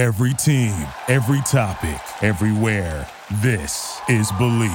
Every team, every topic, everywhere. This is Believe.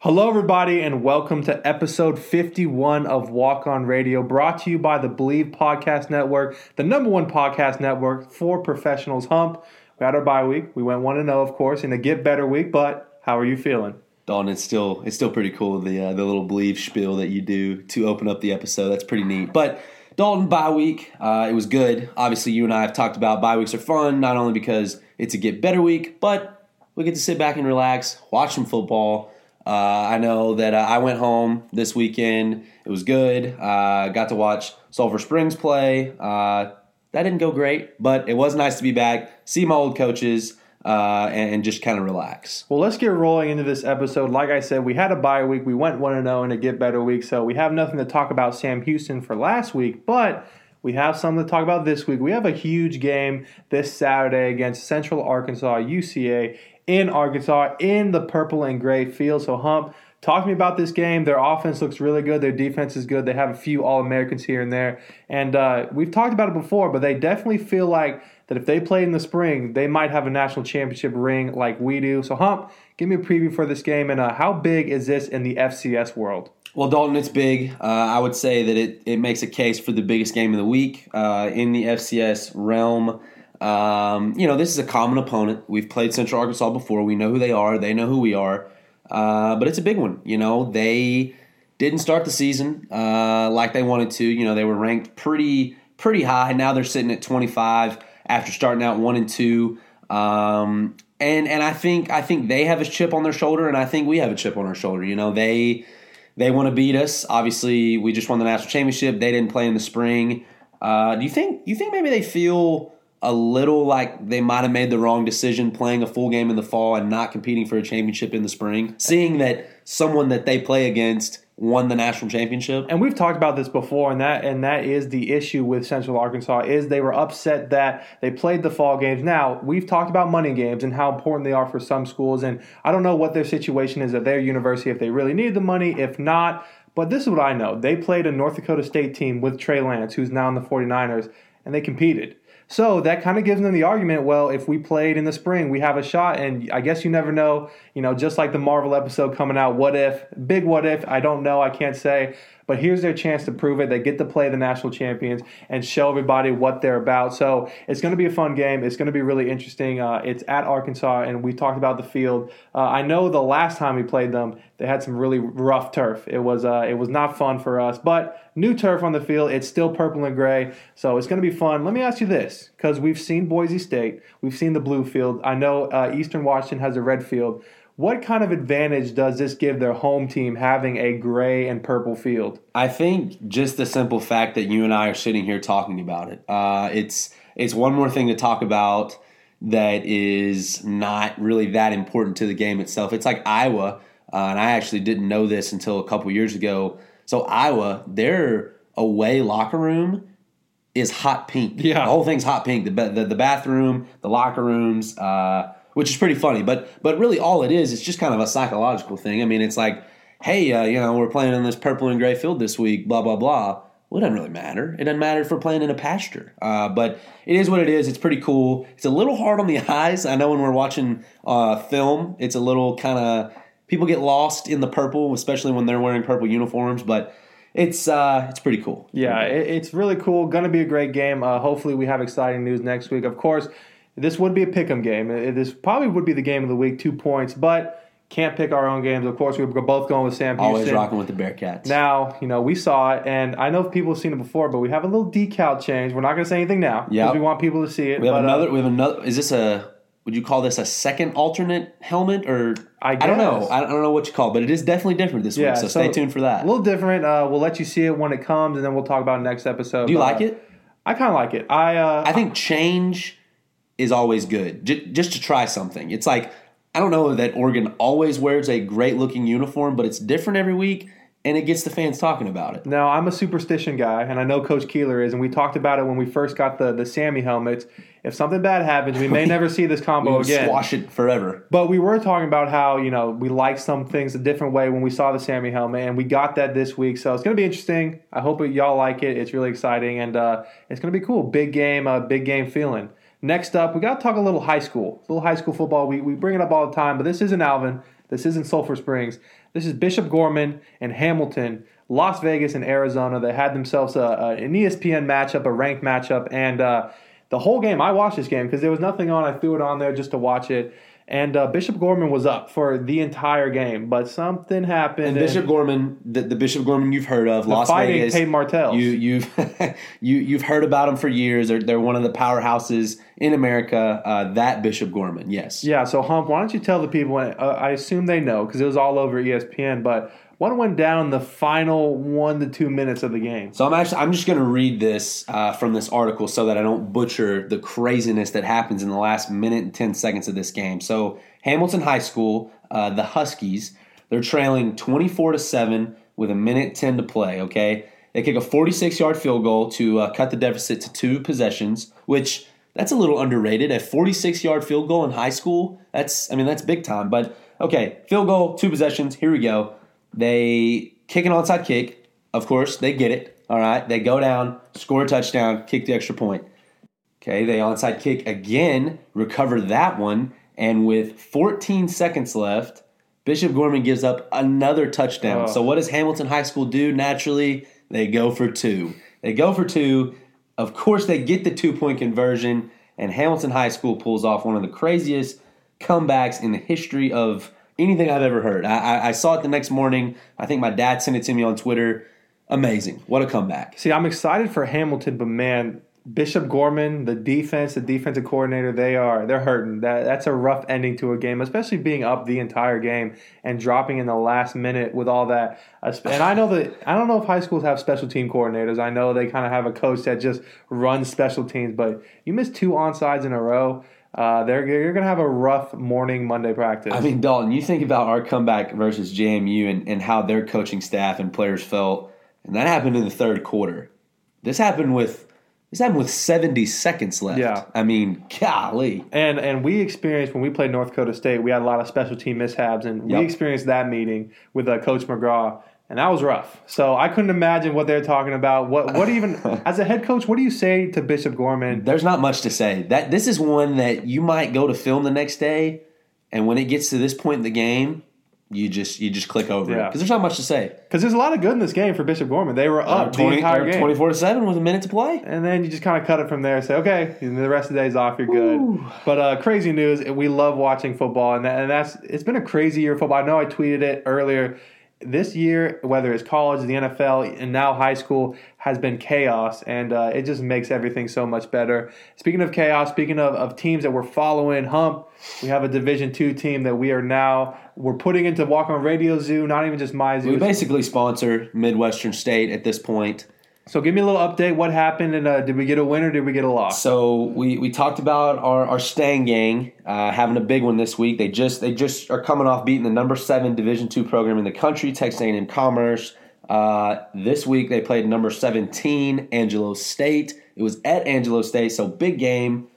Hello, everybody, and welcome to episode 51 of Walk On Radio, brought to you by the Believe Podcast Network, the number one podcast network for professionals. Hump, we had our bye week. We went 1 0, of course, in a get better week, but how are you feeling? Don, it's still it's still pretty cool the uh, the little believe spiel that you do to open up the episode. That's pretty neat. But Dalton bye week, uh, it was good. Obviously, you and I have talked about bye weeks are fun not only because it's a get better week, but we get to sit back and relax, watch some football. Uh, I know that uh, I went home this weekend. It was good. Uh, got to watch Sulphur Springs play. Uh, that didn't go great, but it was nice to be back, see my old coaches uh, and, and, just kind of relax. Well, let's get rolling into this episode. Like I said, we had a bye week. We went 1 0 in a get better week, so we have nothing to talk about Sam Houston for last week, but we have something to talk about this week. We have a huge game this Saturday against Central Arkansas, UCA, in Arkansas, in the purple and gray field. So, Hump, talk to me about this game. Their offense looks really good. Their defense is good. They have a few All Americans here and there. And uh, we've talked about it before, but they definitely feel like that if they play in the spring, they might have a national championship ring like we do. So, Hump, give me a preview for this game and uh, how big is this in the FCS world? Well, Dalton, it's big. Uh, I would say that it, it makes a case for the biggest game of the week uh, in the FCS realm. Um, you know, this is a common opponent. We've played Central Arkansas before. We know who they are. They know who we are. Uh, but it's a big one. You know, they didn't start the season uh, like they wanted to. You know, they were ranked pretty pretty high. Now they're sitting at 25 after starting out one and two. Um, and and I think I think they have a chip on their shoulder, and I think we have a chip on our shoulder. You know, they they want to beat us. Obviously, we just won the national championship. They didn't play in the spring. Uh, do you think you think maybe they feel a little like they might have made the wrong decision playing a full game in the fall and not competing for a championship in the spring, seeing that someone that they play against won the national championship. And we've talked about this before, and that and that is the issue with Central Arkansas is they were upset that they played the fall games. Now we've talked about money games and how important they are for some schools, and I don't know what their situation is at their university if they really need the money, if not. But this is what I know: they played a North Dakota State team with Trey Lance, who's now in the 49ers, and they competed. So that kind of gives them the argument. Well, if we played in the spring, we have a shot. And I guess you never know. You know, just like the Marvel episode coming out. What if? Big what if? I don't know. I can't say. But here's their chance to prove it. They get to play the national champions and show everybody what they're about. So it's going to be a fun game. It's going to be really interesting. Uh, it's at Arkansas, and we talked about the field. Uh, I know the last time we played them, they had some really rough turf. It was uh, it was not fun for us, but new turf on the field. It's still purple and gray, so it's going to be fun. Let me ask you this, because we've seen Boise State, we've seen the blue field. I know uh, Eastern Washington has a red field. What kind of advantage does this give their home team having a gray and purple field? I think just the simple fact that you and I are sitting here talking about it. Uh, it's it's one more thing to talk about that is not really that important to the game itself. It's like Iowa, uh, and I actually didn't know this until a couple years ago. So Iowa, their away locker room is hot pink. Yeah, the whole thing's hot pink. The the, the bathroom, the locker rooms. Uh, which is pretty funny. But but really, all it is, it's just kind of a psychological thing. I mean, it's like, hey, uh, you know, we're playing in this purple and gray field this week, blah blah blah. Well, it doesn't really matter. It doesn't matter if we're playing in a pasture. Uh, but it is what it is. It's pretty cool. It's a little hard on the eyes. I know when we're watching uh, film, it's a little kind of people get lost in the purple, especially when they're wearing purple uniforms. But it's uh, it's pretty cool. Yeah, it's really cool. Going to be a great game. Uh, hopefully, we have exciting news next week. Of course, this would be a pick'em game. This probably would be the game of the week, two points, but can't pick our own games. Of course, we are both going with Sam Houston. Always rocking with the Bearcats. Now, you know, we saw it, and I know people have seen it before, but we have a little decal change. We're not going to say anything now because we want people to see it. We have but, another. Uh, we have another. Is this a? Would you call this a second alternate helmet, or I, I don't know. I don't know what you call, it, but it is definitely different this yeah, week. So, so, stay tuned for that. A little different. Uh, we'll let you see it when it comes, and then we'll talk about it next episode. Do you like it? I kind of like it. I uh, I think change is always good J- just to try something. It's like I don't know that Oregon always wears a great looking uniform, but it's different every week. and it gets the fans talking about it. Now, I'm a superstition guy, and I know Coach Keeler is, and we talked about it when we first got the, the Sammy helmets. If something bad happens, we may never see this combo again. squash it forever. But we were talking about how, you know, we like some things a different way when we saw the Sammy helmet, and we got that this week. So it's going to be interesting. I hope y'all like it. It's really exciting, and uh, it's going to be cool. Big game, uh, big game feeling. Next up, we got to talk a little high school. A little high school football. We, we bring it up all the time, but this isn't Alvin. This isn't Sulphur Springs. This is Bishop Gorman and Hamilton, Las Vegas and Arizona. They had themselves a, a, an ESPN matchup, a ranked matchup, and uh, the whole game. I watched this game because there was nothing on. I threw it on there just to watch it. And uh, Bishop Gorman was up for the entire game, but something happened. And Bishop Gorman, the, the Bishop Gorman you've heard of, the Las fighting Vegas. Peyton Martell. You you've you you've heard about them for years. They're they're one of the powerhouses in America. Uh, that Bishop Gorman, yes. Yeah, so Hump, why don't you tell the people? Uh, I assume they know because it was all over ESPN. But what went down the final one to two minutes of the game? So I'm actually I'm just going to read this uh, from this article so that I don't butcher the craziness that happens in the last minute and ten seconds of this game. So Hamilton High School, uh, the Huskies, they're trailing 24 to seven with a minute 10 to play. Okay, they kick a 46 yard field goal to uh, cut the deficit to two possessions, which that's a little underrated. A 46 yard field goal in high school, that's I mean that's big time. But okay, field goal, two possessions. Here we go. They kick an onside kick. Of course, they get it. All right, they go down, score a touchdown, kick the extra point. Okay, they onside kick again, recover that one, and with 14 seconds left, Bishop Gorman gives up another touchdown. Oh. So what does Hamilton High School do? Naturally, they go for two. They go for two. Of course, they get the two point conversion, and Hamilton High School pulls off one of the craziest comebacks in the history of anything I've ever heard. I, I, saw it the next morning. I think my dad sent it to me on Twitter. Amazing. What a comeback. See, I'm excited for Hamilton, but man, Bishop Gorman, the defense, the defensive coordinator, they are they're hurting. That that's a rough ending to a game, especially being up the entire game and dropping in the last minute with all that. And I know that I don't know if high schools have special team coordinators. I know they kind of have a coach that just runs special teams, but you miss two onsides in a row. Uh, they're you're gonna have a rough morning Monday practice. I mean, Dalton, you think about our comeback versus JMU and, and how their coaching staff and players felt, and that happened in the third quarter. This happened with this happened with 70 seconds left. Yeah. I mean, golly. And and we experienced when we played North Dakota State, we had a lot of special team mishaps, and Yep. we experienced that meeting with uh, Coach McGraw, and that was rough. So I couldn't imagine what they're talking about. What what even as a head coach, what do you say to Bishop Gorman? There's not much to say. That this is one that you might go to film the next day, and when it gets to this point in the game, you just you just click over it Yeah. because there's not much to say. Because there's a lot of good in this game for Bishop Gorman. They were up the entire game. 24 to seven with a minute to play. And then you just kind of cut it from there. Say, okay, the rest of the day's off. You're good. But uh, crazy news. We love watching football, and, that, and that's it's been a crazy year of football. I know I tweeted it earlier. This year, whether it's college, the NFL, and now high school, has been chaos, and uh, it just makes everything so much better. Speaking of chaos, speaking of, of teams that we're following, Hump, we have a Division two team that we are now we're putting into Walk on Radio Zoo, not even just my zoo. We basically sponsor Midwestern State at this point. So give me a little update. What happened, and uh, did we get a win or did we get a loss? So we, we talked about our, our Stang gang uh, having a big one this week. They just they just are coming off beating the number seven Division two program in the country, Texas A&M Commerce. Uh, this week they played number seventeen Angelo State. It was at Angelo State, so big game.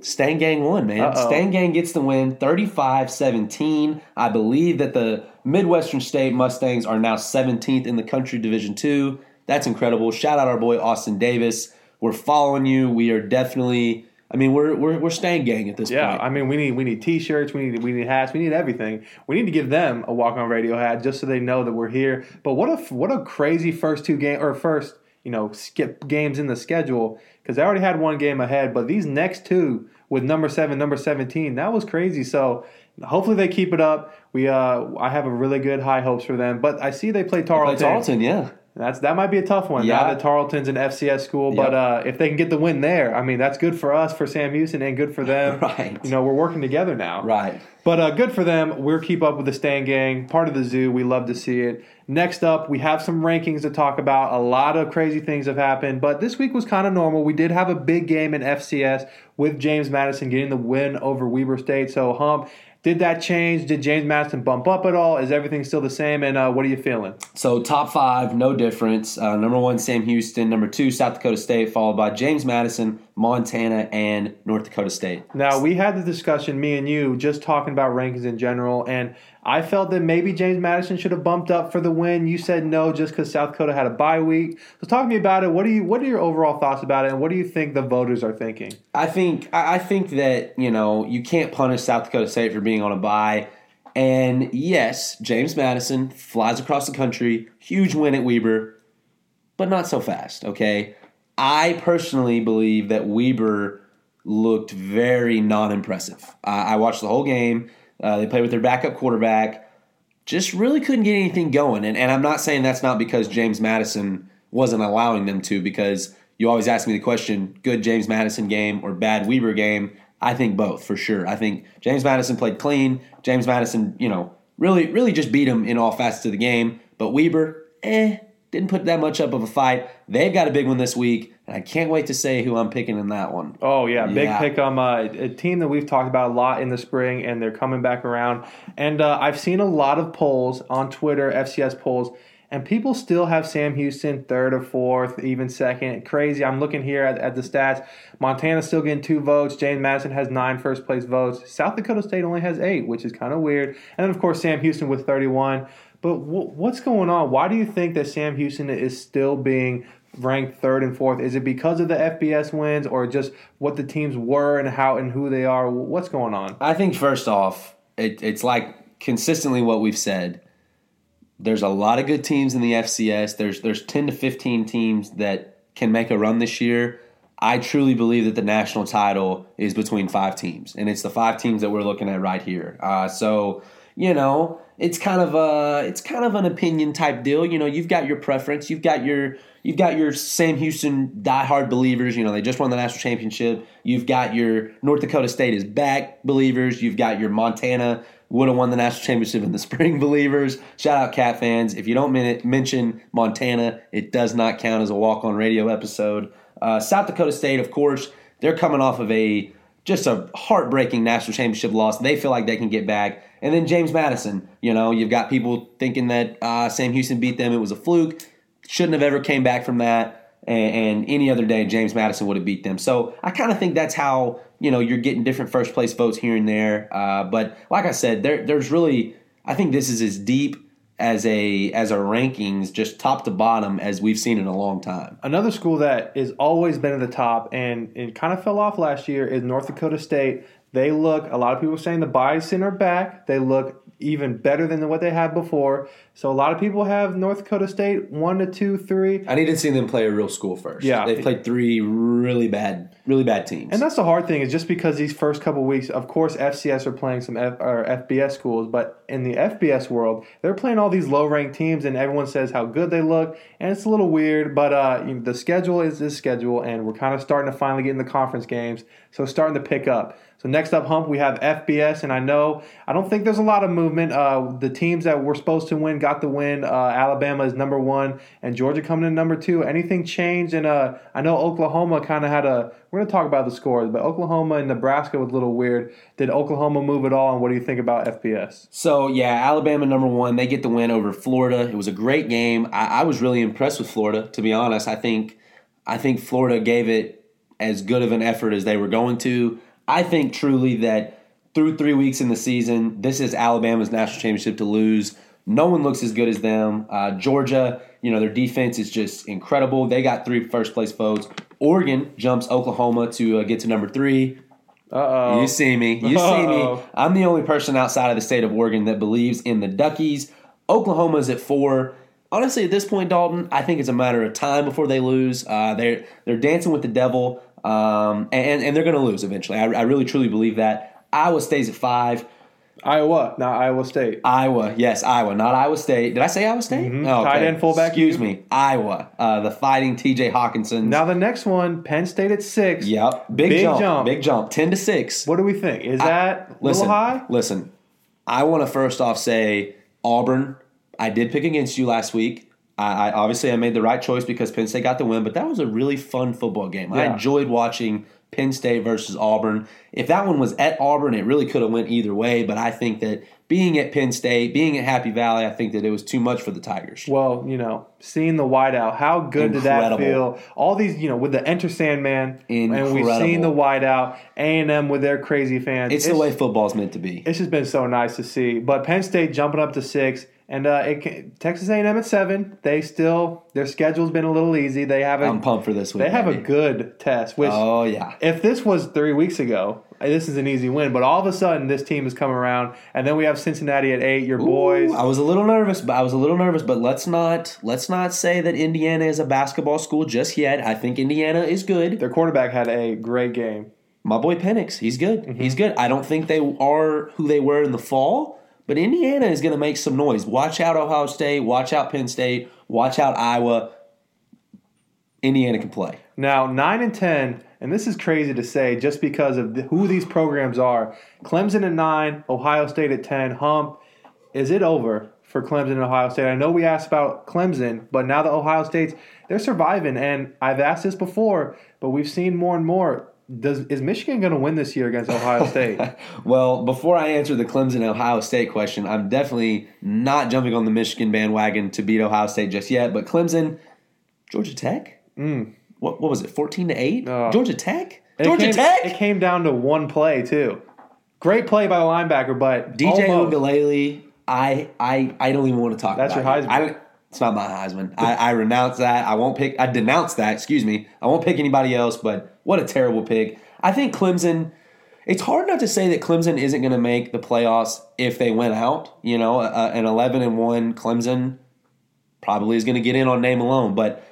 Stang Gang won, man. Uh-oh. Stang Gang gets the win 35 17. I believe that the Midwestern State Mustangs are now 17th in the country Division 2. That's incredible. Shout out our boy Austin Davis. We're following you. We are definitely, I mean, we're, we're, we're Stang Gang at this Yeah, point. I mean, we need we need T-shirts, we need we need hats, we need everything. We need to give them a walk on radio hat just so they know that we're here. But what a what a crazy first two game or first you know skip games in the schedule because they already had one game ahead, but these next two with number seven, number seventeen, that was crazy. So hopefully they keep it up. We uh, I have a really good high hopes for them. But I see they play Tarleton. Play Tarleton. Tarleton, yeah. That's that might be a tough one. Yeah. Now that Tarleton's an FCS school, but Yep. uh, if they can get the win there, I mean that's good for us, for Sam Houston, and good for them. Right. You know, we're working together now. Right. But uh, good for them. We'll keep up with the Stang Gang, part of the zoo. We love to see it. Next up, we have some rankings to talk about. A lot of crazy things have happened, but this week was kind of normal. We did have a big game in FCS with James Madison getting the win over Weber State. So, Hump, Did that change? Did James Madison bump up at all? Is everything still the same? And uh, what are you feeling? So top five, no difference. Uh, number one, Sam Houston. Number two, South Dakota State, followed by James Madison, Montana, and North Dakota State. Now we had the discussion, me and you, just talking about rankings in general, and I felt that maybe James Madison should have bumped up for the win. You said no, just because South Dakota had a bye week. So talk to me about it. What do you? What are your overall thoughts about it, and what do you think the voters are thinking? I think I think that you know you can't punish South Dakota State for being on a bye. And yes, James Madison flies across the country, huge win at Weber, but not so fast. Okay, I personally believe that Weber looked very non-impressive. I I watched the whole game. Uh, they played with their backup quarterback. Just really couldn't get anything going. And, and I'm not saying that's not because James Madison wasn't allowing them to, because you always ask me the question good James Madison game or bad Weber game. I think both for sure. I think James Madison played clean. James Madison, you know, really, really just beat him in all facets of the game. But Weber, eh, didn't put that much up of a fight. They've got a big one this week, and I can't wait to say who I'm picking in that one. Oh yeah, big Yeah. pick on uh, a team that we've talked about a lot in the spring, and they're coming back around. And uh, I've seen a lot of polls on Twitter, FCS polls, and people still have Sam Houston third or fourth, even second. Crazy. I'm looking here at, at the stats. Montana's still getting two votes. James Madison has nine first place votes. South Dakota State only has eight, which is kind of weird. And then of course Sam Houston with 31. But wh- what's going on? Why do you think that Sam Houston is still being ranked third and fourth? Is it because of the FBS wins, or just what the teams were and how and who they are? What's going on? I think first off, it, it's like consistently what we've said. There's a lot of good teams in the FCS. There's there's 10 to 15 teams that can make a run this year. I truly believe that the national title is between five teams, and it's the five teams that we're looking at right here. Uh, so you know, it's kind of a it's kind of an opinion type deal. You know, you've got your preference, you've got your you've got your Sam Houston diehard believers. You know, they just won the national championship. You've got your North Dakota State is back believers. You've got your Montana would have won the national championship in the spring believers. Shout out Cat fans. If you don't men- mention Montana, it does not count as a walk on radio episode. Uh, South Dakota State, of course, they're coming off of a just a heartbreaking national championship loss. They feel like they can get back. And then James Madison, you know, you've got people thinking that uh, Sam Houston beat them. It was a fluke. Shouldn't have ever came back from that. And, and any other day, James Madison would have beat them. So I kind of think that's how you know you're getting different first place votes here and there. Uh, but like I said, there, there's really I think this is as deep as a as our rankings, just top to bottom, as we've seen in a long time. Another school that has always been at the top and it kind of fell off last year is North Dakota State. They look, a lot of people are saying the Bison are back. They look even better than what they had before. So a lot of people have North Dakota State one to two, three. I need to see them play a real school first. Yeah. they've played three really bad, really bad teams. And that's the hard thing is just because these first couple weeks, of course, FCS are playing some F, or FBS schools, but in the FBS world, they're playing all these low-ranked teams, and everyone says how good they look, and it's a little weird. But uh, you know, the schedule is this schedule, and we're kind of starting to finally get in the conference games, so starting to pick up. So next up, Hump, we have FBS, and I know I don't think there's a lot of movement. Uh, the teams that were supposed to win got the win. Uh, Alabama is number one, and Georgia coming in number two. Anything changed? And uh, I know Oklahoma kind of had a. We're going to talk about the scores, but Oklahoma and Nebraska was a little weird. Did Oklahoma move at all? And what do you think about FBS? So yeah, Alabama number one. They get the win over Florida. It was a great game. I, I was really impressed with Florida. To be honest, I think I think Florida gave it as good of an effort as they were going to. I think truly that through three weeks in the season, this is Alabama's national championship to lose. No one looks as good as them. Uh, Georgia, you know, their defense is just incredible. They got three first place votes. Oregon jumps Oklahoma to uh, get to number three. Uh oh. You see me. You see me. I'm the only person outside of the state of Oregon that believes in the Duckies. Oklahoma's at four. Honestly, at this point, Dalton, I think it's a matter of time before they lose. Uh, they're they're dancing with the devil, um, and and they're going to lose eventually. I, I really truly believe that. Iowa stays at five. Iowa, not Iowa State. Iowa, yes, Iowa, not Iowa State. Did I say Iowa State? Mhm. Oh, Tight end, fullback, Excuse you. me, Iowa. Uh, the Fighting T.J. Hockenson. Now the next one, Penn State at six. Yep, big, Big jump, jump. big jump, ten to six. What do we think? Is that a Listen, little high? listen. I want to first off say Auburn. I did pick against you last week. I, I obviously I made the right choice because Penn State got the win, but that was a really fun football game. I enjoyed watching Penn State versus Auburn. If that one was at Auburn, it really could have went either way. But I think that being at Penn State, being at Happy Valley, I think that it was too much for the Tigers. Well, you know, seeing the whiteout, how good did that feel? All these, you know, with the Enter Sandman, and we've seen the whiteout, A and M with their crazy fans. It's the way football's meant to be. It's just been so nice to see. But Penn State jumping up to six, and uh, it Texas A&M at seven. They still their schedule's been a little easy. They have a I'm pumped for this week. they have a good test. Which Oh yeah. if this was three weeks ago, this is an easy win. But all of a sudden, this team has come around, and then we have Cincinnati at eight. Your boys. I was a little nervous, but I was a little nervous. But let's not let's not say that Indiana is a basketball school just yet. I think Indiana is good. their quarterback had a great game. My boy Penix, he's good. Mm-hmm. He's good. I don't think they are who they were in the fall, but Indiana is going to make some noise. Watch out, Ohio State. Watch out, Penn State. Watch out, Iowa. Indiana can play. Now, 9 and 10, and this is crazy to say just because of who these programs are. Clemson at 9, Ohio State at 10. Hump, is it over for Clemson and Ohio State? I know we asked about Clemson, but now the Ohio State's, they're surviving. And I've asked this before, but we've seen more and more. Does Is Michigan going to win this year against Ohio State? Well, before I answer the Clemson Ohio State question, I'm definitely not jumping on the Michigan bandwagon to beat Ohio State just yet. But Clemson, Georgia Tech. What what was it? Fourteen to eight. Mm. Oh. Georgia Tech. It Georgia came- Tech. It came down to one play, too. Great play by the linebacker, but DJ Uiagalelei, I, I I don't even want to talk That's about your it. Heisman. It's not my Heisman. I, I renounce that. I won't pick. I denounce that. Excuse me. I won't pick anybody else. But what a terrible pick. I think Clemson. It's hard not to say that Clemson isn't going to make the playoffs if they went out. You know, uh, an eleven and one Clemson probably is going to get in on name alone. But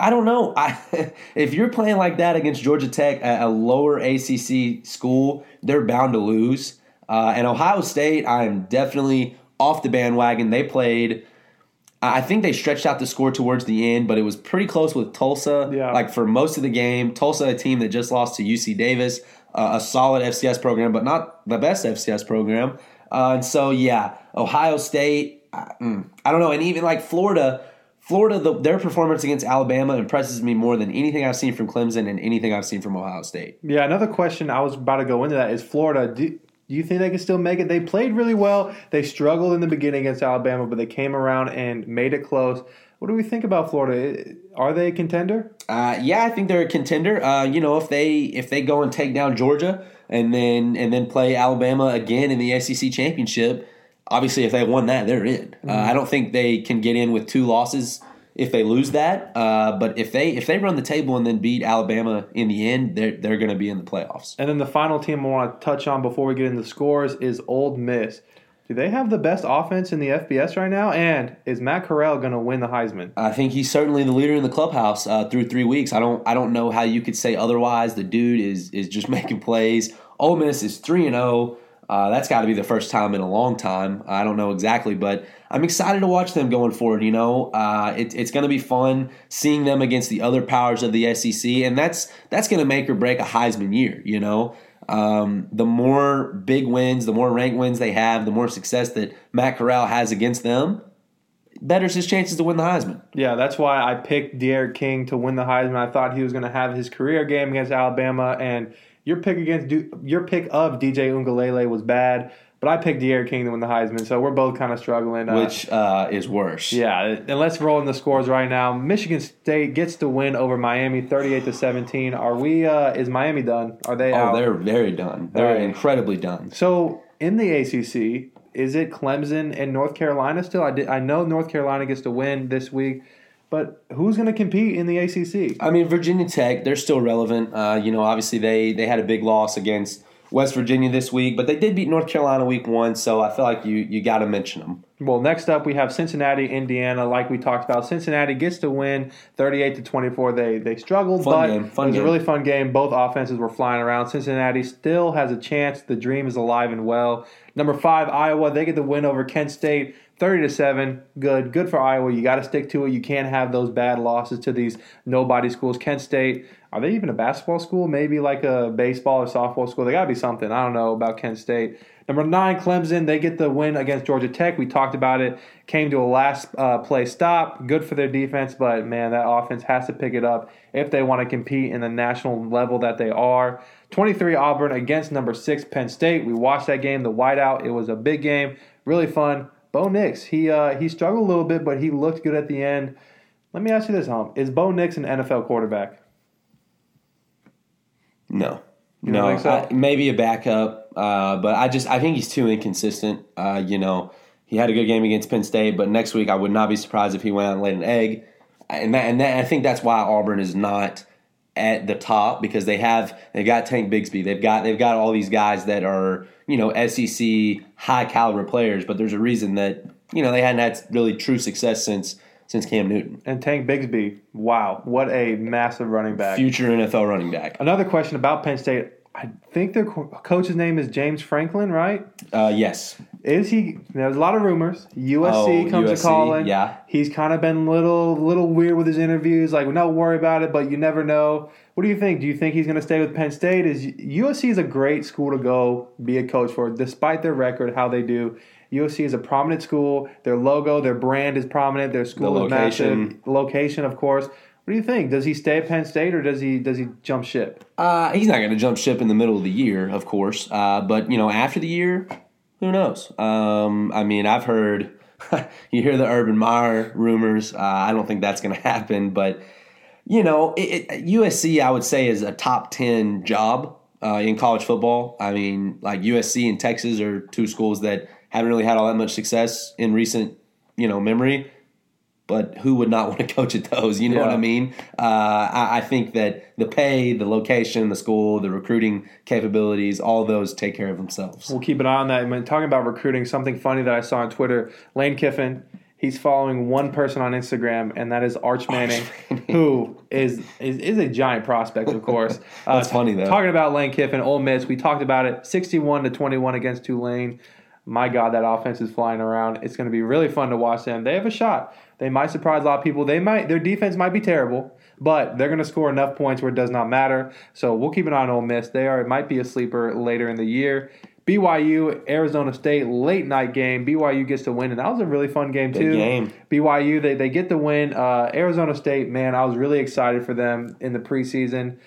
I don't know. I, if you're playing like that against Georgia Tech, a, a lower ACC school, they're bound to lose. Uh, and Ohio State, I'm definitely off the bandwagon. They played. I think they stretched out the score towards the end, but it was pretty close with Tulsa. Yeah. Like for most of the game, Tulsa, a team that just lost to UC Davis, uh, a solid FCS program, but not the best FCS program. Uh, and so, yeah, Ohio State. I, mm, I don't know, and even like Florida. Florida, the, their performance against Alabama impresses me more than anything I've seen from Clemson and anything I've seen from Ohio State. Yeah, another question I was about to go into that is Florida. Do, do you think they can still make it? They played really well. They struggled in the beginning against Alabama, but they came around and made it close. What do we think about Florida? Are they a contender? Uh, yeah, I think they're a contender. Uh, you know, if they if they go and take down Georgia and then and then play Alabama again in the SEC championship, obviously if they won that, they're in. Uh, I don't think they can get in with two losses if they lose that. Uh, but if they if they run the table and then beat Alabama in the end, they're they're going to be in the playoffs. And then the final team I want to touch on before we get into the scores is Ole Miss. Do they have the best offense in the FBS right now? And is Matt Corral going to win the Heisman? I think he's certainly the leader in the clubhouse uh, through three weeks. I don't I don't know how you could say otherwise. The dude is is just making plays. Ole Miss is three and zero. Uh, that's got to be the first time in a long time. I don't know exactly, but I'm excited to watch them going forward. You know, uh, it, it's going to be fun seeing them against the other powers of the SEC, and that's that's going to make or break a Heisman year. You know, um, the more big wins, the more ranked wins they have, the more success that Matt Corral has against them, betters his chances to win the Heisman. Yeah, that's why I picked D'Eriq King to win the Heisman. I thought he was going to have his career game against Alabama, and your pick against Du- your pick of DJ Uiagalelei was bad, but I picked D'Eriq King to win the Heisman. So we're both kind of struggling. Uh, which uh, is worse. yeah, and let's roll in the scores right now. Michigan State gets the win over Miami, thirty-eight to seventeen. Are we? Uh, is Miami done? Are they Oh, out? they're very done. They're Right. incredibly done. So in the ACC, is it Clemson and North Carolina still? I, did, I know North Carolina gets to win this week, but who's going to compete in the ACC? I mean, Virginia Tech, they're still relevant. Uh, you know, obviously they they had a big loss against West Virginia this week, but they did beat North Carolina week one, so I feel like you you got to mention them. Well, next up we have Cincinnati, Indiana. Like we talked about, Cincinnati gets to win, thirty-eight to twenty-four. They they struggled, Fun but game, it was game. a really fun game. Both offenses were flying around. Cincinnati still has a chance. The dream is alive and well. Number five, Iowa. They get the win over Kent State, 30 to 7, good. Good for Iowa. You got to stick to it. You can't have those bad losses to these nobody schools. Kent State, are they even a basketball school? Maybe like a baseball or softball school. They got to be something. I don't know about Kent State. Number nine, Clemson. They get the win against Georgia Tech. We talked about it. Came to a last uh, play stop. Good for their defense, but man, that offense has to pick it up if they want to compete in the national level that they are. 23 Auburn against number six Penn State. We watched that game, the whiteout. It was a big game, really fun. Bo Nix, he uh, he struggled a little bit, but he looked good at the end. Let me ask you this, Hum. Is Bo Nix an NFL quarterback? No. You no, so? I- maybe a backup, uh, but I just I think he's too inconsistent. Uh, you know, he had a good game against Penn State, but next week I would not be surprised if he went out and laid an egg. And that, and that, I think that's why Auburn is not at the top because they have they've got Tank Bigsby, they've got they've got all these guys that are you know SEC high caliber players, but there's a reason that you know they hadn't had really true success since since Cam Newton, And Tank Bigsby, wow, what a massive running back. future NFL running back. Another question about Penn State. I think their co- coach's name is James Franklin, right? Uh, yes, Is he? There's a lot of rumors. USC Oh, comes USC, to calling. yeah. he's kind of been little, little weird with his interviews. Like, don't worry about it, but you never know. What do you think? Do you think he's going to stay with Penn State? Is USC is a great school to go be a coach for, despite their record, how they do. USC is a prominent school. Their logo, their brand is prominent. Their school The is massive. location. Location, of course. What do you think? Does he stay at Penn State or does he does he jump ship? Uh, he's not going to jump ship in the middle of the year, of course. Uh, but you know, after the year, who knows? Um, I mean, I've heard you hear the Urban Meyer rumors. Uh, I don't think that's going to happen, but you know, it, it, USC I would say is a top ten job uh, in college football. I mean, like USC and Texas are two schools that haven't really had all that much success in recent you know memory but who would not want to coach at those? You know what I mean? Uh, I, I think that the pay, the location, the school, the recruiting capabilities, all those take care of themselves. We'll keep an eye on that. And when talking about recruiting, something funny that I saw on Twitter, Lane Kiffin, he's following one person on Instagram, and that is Arch Manning, who is, is is a giant prospect, of course. Uh, That's funny, though. Talking about Lane Kiffin, Ole Miss, we talked about it, sixty-one to twenty-one against Tulane. My God, that offense is flying around. It's going to be really fun to watch them. They have a shot. They might surprise a lot of people. They might their defense might be terrible, but they're going to score enough points where it does not matter. So we'll keep an eye on Ole Miss. They are it might be a sleeper later in the year. BYU, Arizona State, late night game. BYU gets to win, and that was a really fun game too. game. BYU, they, they get the win. Uh, Arizona State, man, I was really excited for them in the preseason.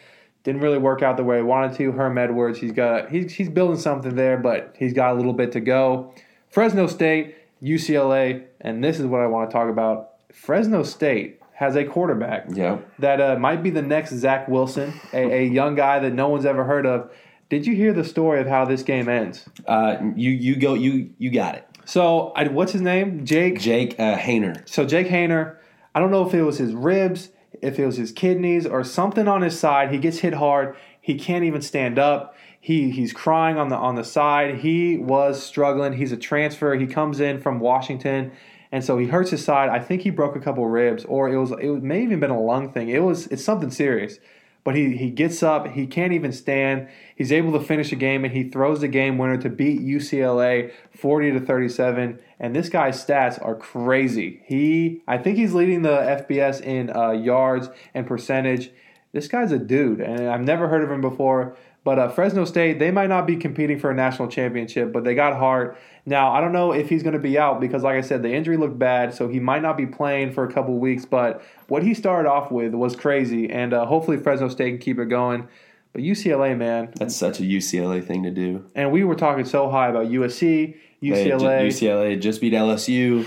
Didn't really work out the way I wanted to. Herm Edwards, he's got he's he's building something there, but he's got a little bit to go. Fresno State, UCLA, and this is what I want to talk about. Fresno State has a quarterback Yeah. that uh, might be the next Zach Wilson, a, a young guy that no one's ever heard of. Did you hear the story of how this game ends? Uh, you you go you you got it. So, I, what's his name? Jake. Jake uh, Haener. So Jake Haener, I don't know if it was his ribs, if it was his kidneys, or something on his side. He gets hit hard. He can't even stand up. He he's crying on the on the side. He was struggling. He's a transfer. He comes in from Washington, and so he hurts his side. I think he broke a couple ribs, or it was it may even been a lung thing. It was it's something serious. But he, he gets up, he can't even stand. He's able to finish the game, and he throws the game winner to beat UCLA 40 to 37. And this guy's stats are crazy. He, I think he's leading the FBS in uh, yards and percentage. This guy's a dude, and I've never heard of him before. But uh, Fresno State, they might not be competing for a national championship, but they got heart. Now, I don't know if he's going to be out because, like I said, the injury looked bad, so he might not be playing for a couple weeks. But what he started off with was crazy, and uh, hopefully Fresno State can keep it going. But UCLA, man, That's such a UCLA thing to do. and we were talking so high about USC, They- UCLA. UCLA just beat LSU.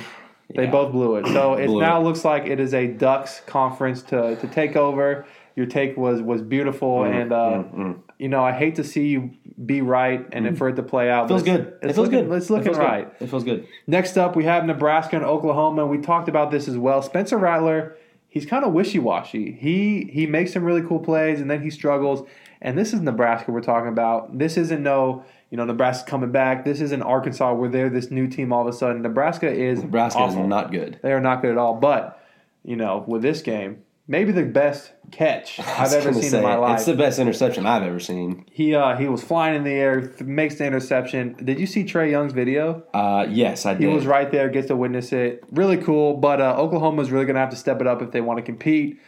They Yeah. both blew it. So it now it. looks like it is a Ducks conference to, to take over. Your take was was beautiful, Mm, and uh, you know I hate to see you be right and mm. for it to play out. It feels good. It feels looking, good. It's It looking good. right. It feels good. Next up, we have Nebraska and Oklahoma. We talked about this as well. Spencer Rattler, he's kind of wishy washy. He he makes some really cool plays and then he struggles. And this is Nebraska we're talking about. This isn't no you know Nebraska coming back. This isn't Arkansas where they're this new team all of a sudden. Nebraska is Nebraska awful. is not good. They are not good at all. But you know with this game, maybe the best catch I've ever seen say, in my life. It's the best interception I've ever seen. he uh, he was flying in the air, th- makes the interception. Did you see Trae Young's video? Uh, yes, I did. He was right there, gets to witness it. Really cool, but uh, Oklahoma's really going to have to step it up if they want to compete.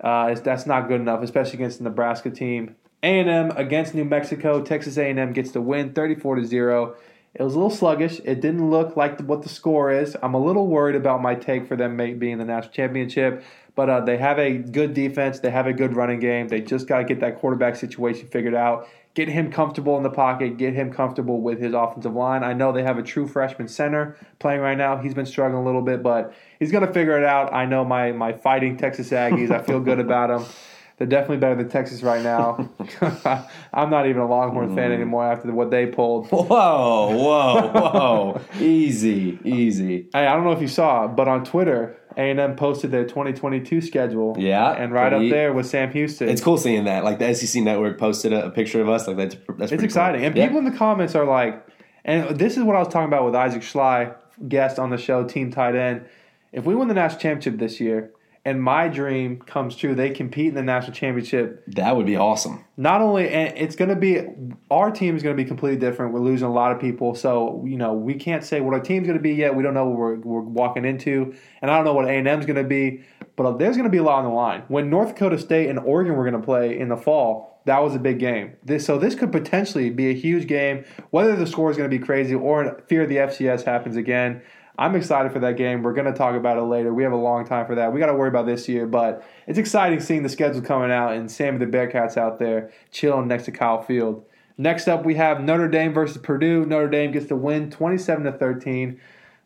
Uh, that's not good enough, especially against the Nebraska team. A&M against New Mexico. Texas A&M gets the win, 34 to zero. It was a little sluggish. It didn't look like what the score is. I'm a little worried about my take for them being the national championship, but uh, they have a good defense. They have a good running game. They just got to get that quarterback situation figured out. Get him comfortable in the pocket. Get him comfortable with his offensive line. I know they have a true freshman center playing right now. He's been struggling a little bit, but he's going to figure it out. I know my my fighting Texas Aggies. I feel good about them. They're definitely better than Texas right now. I'm not even a Longhorn fan anymore after what they pulled. Whoa, whoa, whoa! easy, easy. Hey, I don't know if you saw, but on Twitter, A&M posted their 2022 schedule. Yeah, and right up there was Sam Houston. It's cool seeing that. Like the SEC Network posted a, a picture of us. Like that's that's It's exciting. Cool. And Yeah. people in the comments are like, and this is what I was talking about with Isaac Schley, guest on the show, team tight end. If we win the national championship this year, and my dream comes true, they compete in the national championship. that would be awesome. Not only, and it's going to be our team is going to be completely different. We're losing a lot of people, so you know we can't say what our team's going to be yet. We don't know what we're, we're walking into, and I don't know what A and M's going to be. But there's going to be a lot on the line. When North Dakota State and Oregon were going to play in the fall, that was a big game. This, so this could potentially be a huge game. Whether the score is going to be crazy or fear the FCS happens again, I'm excited for that game. We're going to talk about it later. We have a long time for that. We got to worry about this year, but it's exciting seeing the schedule coming out and Sammy the Bearcats out there chilling next to Kyle Field. Next up, we have Notre Dame versus Purdue. Notre Dame gets the win, 27 to 13.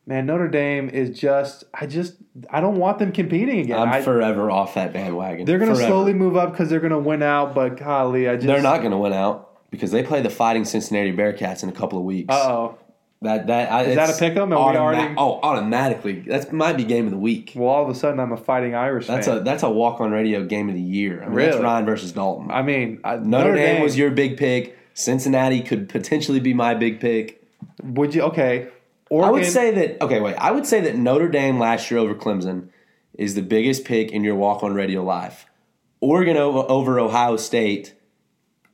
Man, Notre Dame is just, I just, I don't want them competing again. I'm I- forever off that bandwagon. they're going to slowly move up because they're going to win out, but golly, I just. They're not going to win out because they play the Fighting Cincinnati Bearcats in a couple of weeks. Uh oh. That that I, Is that a pick 'em? Are we already- Oh, automatically. That might be game of the week. Well, all of a sudden, I'm a fighting Irish That's fan. a that's a walk on radio game of the year. I mean, That's Really? Ryan versus Dalton. I mean, I- Notre, Dame, was your big pick. Cincinnati could potentially be my big pick. Would you? Okay. Oregon, I would say that. Okay, wait. I would say that Notre Dame last year over Clemson is the biggest pick in your walk on radio life. Oregon over, over Ohio State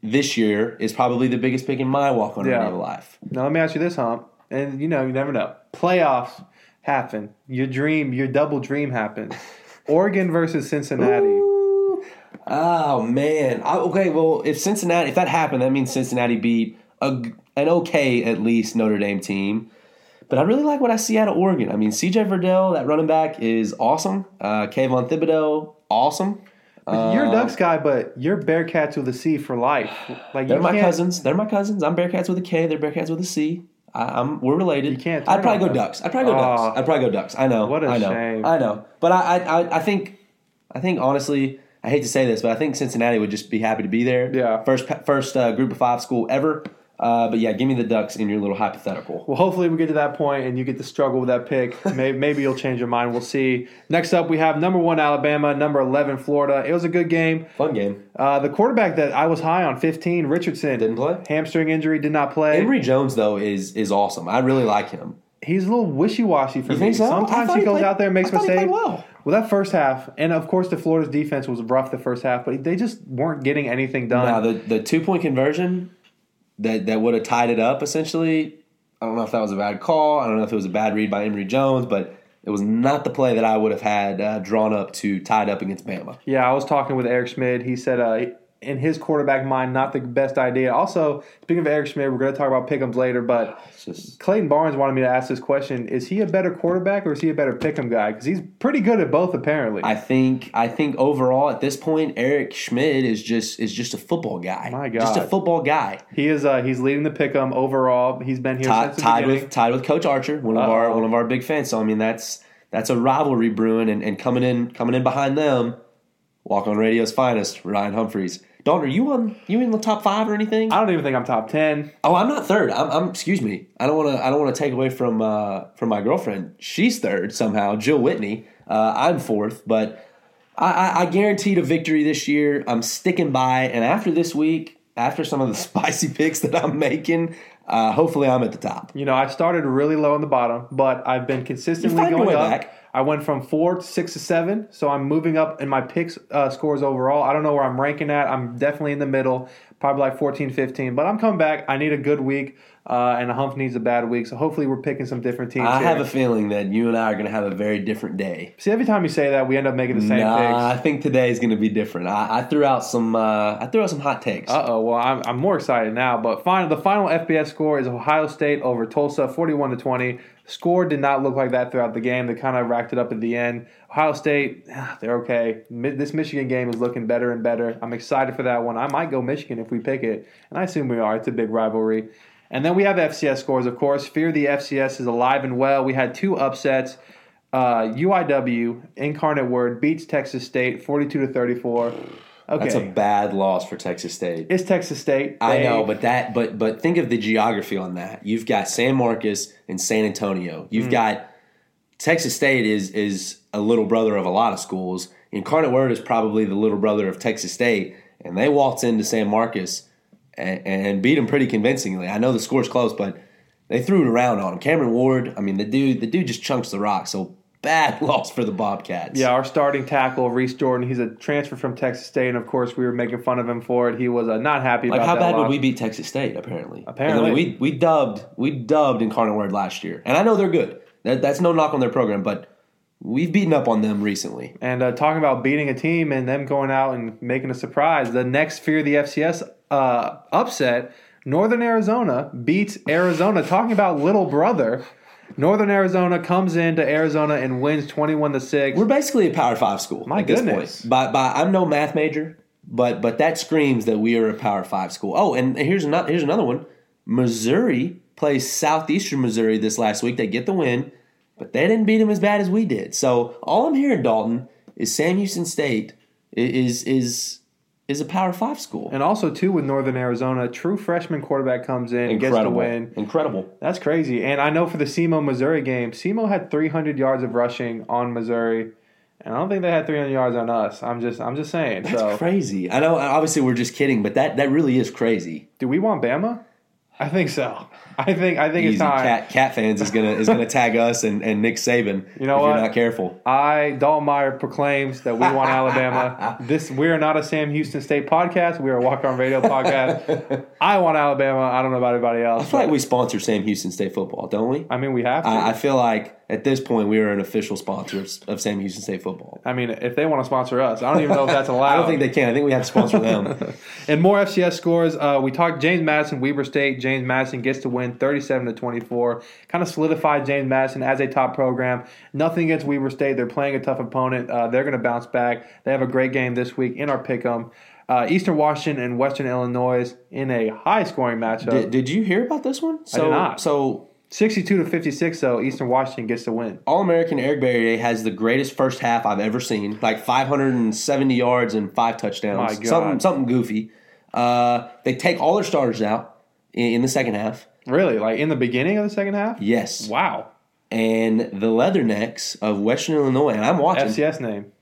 this year is probably the biggest pick in my walk on Yeah. radio life. Now let me ask you this, Hump, and you know you never know. Playoffs happen. Your dream, your double dream happens. Oregon versus Cincinnati. Ooh. Oh man. I, okay, well, if Cincinnati, if that happened, that means Cincinnati beat a, an okay at least Notre Dame team. But I really like what I see out of Oregon. I mean, C.J. Verdell, that running back, is awesome. Uh, Kayvon Thibodeaux, awesome. you're a Uh, Ducks guy, but you're Bearcats with a C for life. Like They're my cousins. They're my cousins. I'm Bearcats with a K. They're Bearcats with a C. I, I'm we're related. You can't I'd probably go them. Ducks. I'd probably go Oh. Ducks. I'd probably go Ducks. I know. What a I know. shame. I know. But I, I, I think, I think honestly, I hate to say this, but I think Cincinnati would just be happy to be there. Yeah. First, first uh, group of five school ever. Uh, but yeah, give me the Ducks in your little hypothetical. Well, hopefully we get to that point and you get to struggle with that pick. Maybe, maybe you'll change your mind. We'll see. Next up, we have number one Alabama, number eleven Florida. It was a good game. Fun game. Uh, the quarterback that I was high on, fifteen, Richardson, Didn't play? Hamstring injury, did not play. Emory Jones though is is awesome. I really like him. He's a little wishy washy for You me. think so? Sometimes he he goes played- out there and makes mistakes. well. Well, that first half, and of course, the Florida's defense was rough the first half, but they just weren't getting anything done. Now the the two point conversion that that would have tied it up essentially. I don't know if that was a bad call. I don't know if it was a bad read by Emory Jones, but it was not the play that I would have had uh, drawn up to tie it up against Bama. yeah, I was talking with Eric Schmid. He said, uh, in his quarterback mind, not the best idea. Also, speaking of Eric Schmid, we're going to talk about pick'ems later, but just Clayton Barnes wanted me to ask this question: Is he a better quarterback or is he a better pick'em guy? Because he's pretty good at both, apparently. I think I think overall at this point Eric Schmid is just is just a football guy. My God, just a football guy. he is. Uh, he's leading the pick'em overall. He's been here Tied, since tied beginning. with tied with Coach Archer, one of our one of our big fans. So I mean that's that's a rivalry brewing and, and coming in coming in behind them. Walk on Radio's finest, Ryan Humphreys. Dalton, are you on you in the top five or anything? I don't even think I'm top ten. Oh, I'm not third. I'm, I'm excuse me. I don't want to. I don't want to take away from uh, from my girlfriend. She's third somehow. Jill Whitney. Uh, I'm fourth, but I, I, I guaranteed a victory this year. I'm sticking by, and after this week, after some of the spicy picks that I'm making, uh, hopefully I'm at the top. You know, I started really low on the bottom, but I've been consistently You found your going way up. back. I went from four to six to seven, so I'm moving up in my picks uh, scores overall. I don't know where I'm ranking at. I'm definitely in the middle, probably like 14, 15. But I'm coming back. I need a good week, uh, and a hump needs a bad week. So hopefully we're picking some different teams. I here. have a feeling that you and I are going to have a very different day. See, every time you say that, we end up making the same Nah, I think today is going to be different. I, I threw out some. Uh, I threw out some hot takes. Uh oh. Well, I'm, I'm more excited now. But final, the final FBS score is Ohio State over Tulsa, 41 to 20. Score did not look like that throughout the game. They kind of racked it up at the end. Ohio State, ah, they're okay. This Michigan game is looking better and better. I'm excited for that one. I might go Michigan if we pick it, and I assume we are. It's a big rivalry. And then we have FCS scores, of course. Fear the FCS is alive and well. We had two upsets. Uh, UIW, Incarnate Word, beats Texas State 42 to 34. Okay. That's a bad loss for Texas State. it's Texas State. I know, but that but but think of the geography on that. You've got San Marcos and San Antonio. You've Hmm. got Texas State is is a little brother of a lot of schools. Incarnate Word is probably the little brother of Texas State, and they waltzed into San Marcos and, and beat them pretty convincingly. I know the score's close, but they threw it around on him. Cameron Ward, I mean the dude the dude just chunks the rock. So bad loss for the Bobcats. Yeah, our starting tackle, Reese Jordan, he's a transfer from Texas State, and of course, we were making fun of him for it. He was uh, not happy Like how bad would we beat Texas State? Apparently, Apparently. We we dubbed we dubbed Incarnate Word last year, and I know they're good. That, that's no knock on their program, but we've beaten up on them recently. And uh, talking about beating a team and them going out and making a surprise, the next Fear of the FCS uh, upset, Northern Arizona beats Arizona. Talking about little brother, Northern Arizona comes into Arizona and wins twenty-one to six. We're basically a Power Five school. My goodness. point. By, by I'm no math major, but but that screams that we are a Power Five school. Oh, and here's another here's another one. Missouri plays Southeastern Missouri this last week. They get the win, but they didn't beat them as bad as we did. So all I'm hearing, Dalton, is Sam Houston State is is is a Power Five school. And also too with Northern Arizona, true freshman quarterback comes in and gets the win. incredible. That's crazy. And I know for the SEMO Missouri game, SEMO had 300 yards of rushing on Missouri, and I don't think they had 300 yards on us. I'm just I'm just saying. That's so, crazy. I know. Obviously, we're just kidding, but that that really is crazy. do we want Bama? I think so. I think I think Easy. it's time. Cat Cat fans is gonna is gonna tag us and, and Nick Saban. You know if what? You're not careful. I Dalton Meyer proclaims that we want Alabama. This we are not a Sam Houston State podcast. We are a Walk On Radio podcast. I want Alabama. I don't know about anybody else. I feel like we sponsor Sam Houston State football, don't we? I mean, we have to. I, I feel like at this point we are an official sponsor of, of Sam Houston State football. I mean, if they want to sponsor us, I don't even know if that's allowed. I don't think they can. I think we have to sponsor them. And more FCS scores. Uh, we talked James Madison, Weber State. James Madison gets to win 37 to 24. Kind of solidified James Madison as a top program. Nothing against Weber State. They're playing a tough opponent. Uh, they're going to bounce back. They have a great game this week in our pick'em. Uh, Eastern Washington and Western Illinois in a high scoring matchup. did, did you hear about this one? So, did not. So 62 to 56, though, Eastern Washington gets the win. All American Eric Barriere has the greatest first half I've ever seen, like 570 yards and five touchdowns. Something something goofy. Uh, they take all their starters out in, in the second half. Really? Like in the beginning of the second half? Yes. Wow. And the Leathernecks of Western Illinois, and I'm watching. FCS name.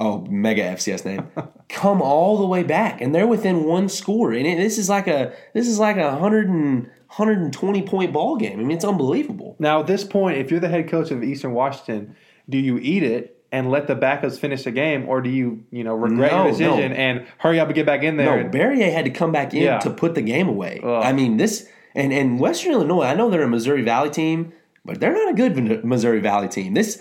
oh, mega FCS name, come all the way back, and they're within one score. And it, this is like a this is like a hundred and 120 point ball game. I mean, it's unbelievable. Now, at this point, if you're the head coach of Eastern Washington, do you eat it and let the backups finish the game, or do you, you know, regret No, your decision no. and hurry up and get back in there? No, and- Barriere had to come back in Yeah. to put the game away. Ugh. I mean, this and and Western Illinois. I know they're a Missouri Valley team, but they're not a good Missouri Valley team. This,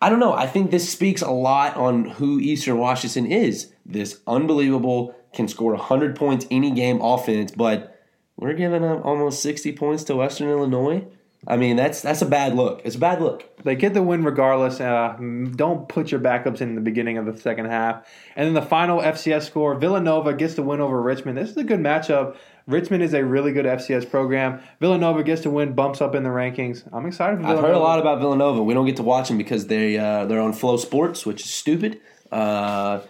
I don't know. I think this speaks a lot on who Eastern Washington is. This unbelievable can score hundred points any game offense, but we're giving up almost sixty points to Western Illinois. I mean, that's that's a bad look. It's a bad look. They get the win regardless. Uh, don't put your backups in the beginning of the second half. And then the final FCS score Villanova gets the win over Richmond. This is a good matchup. Richmond is a really good FCS program. Villanova gets to win, bumps up in the rankings. I'm excited for I've heard a lot about Villanova. We don't get to watch them because they uh, they're on Flow Sports, which is stupid. Uh,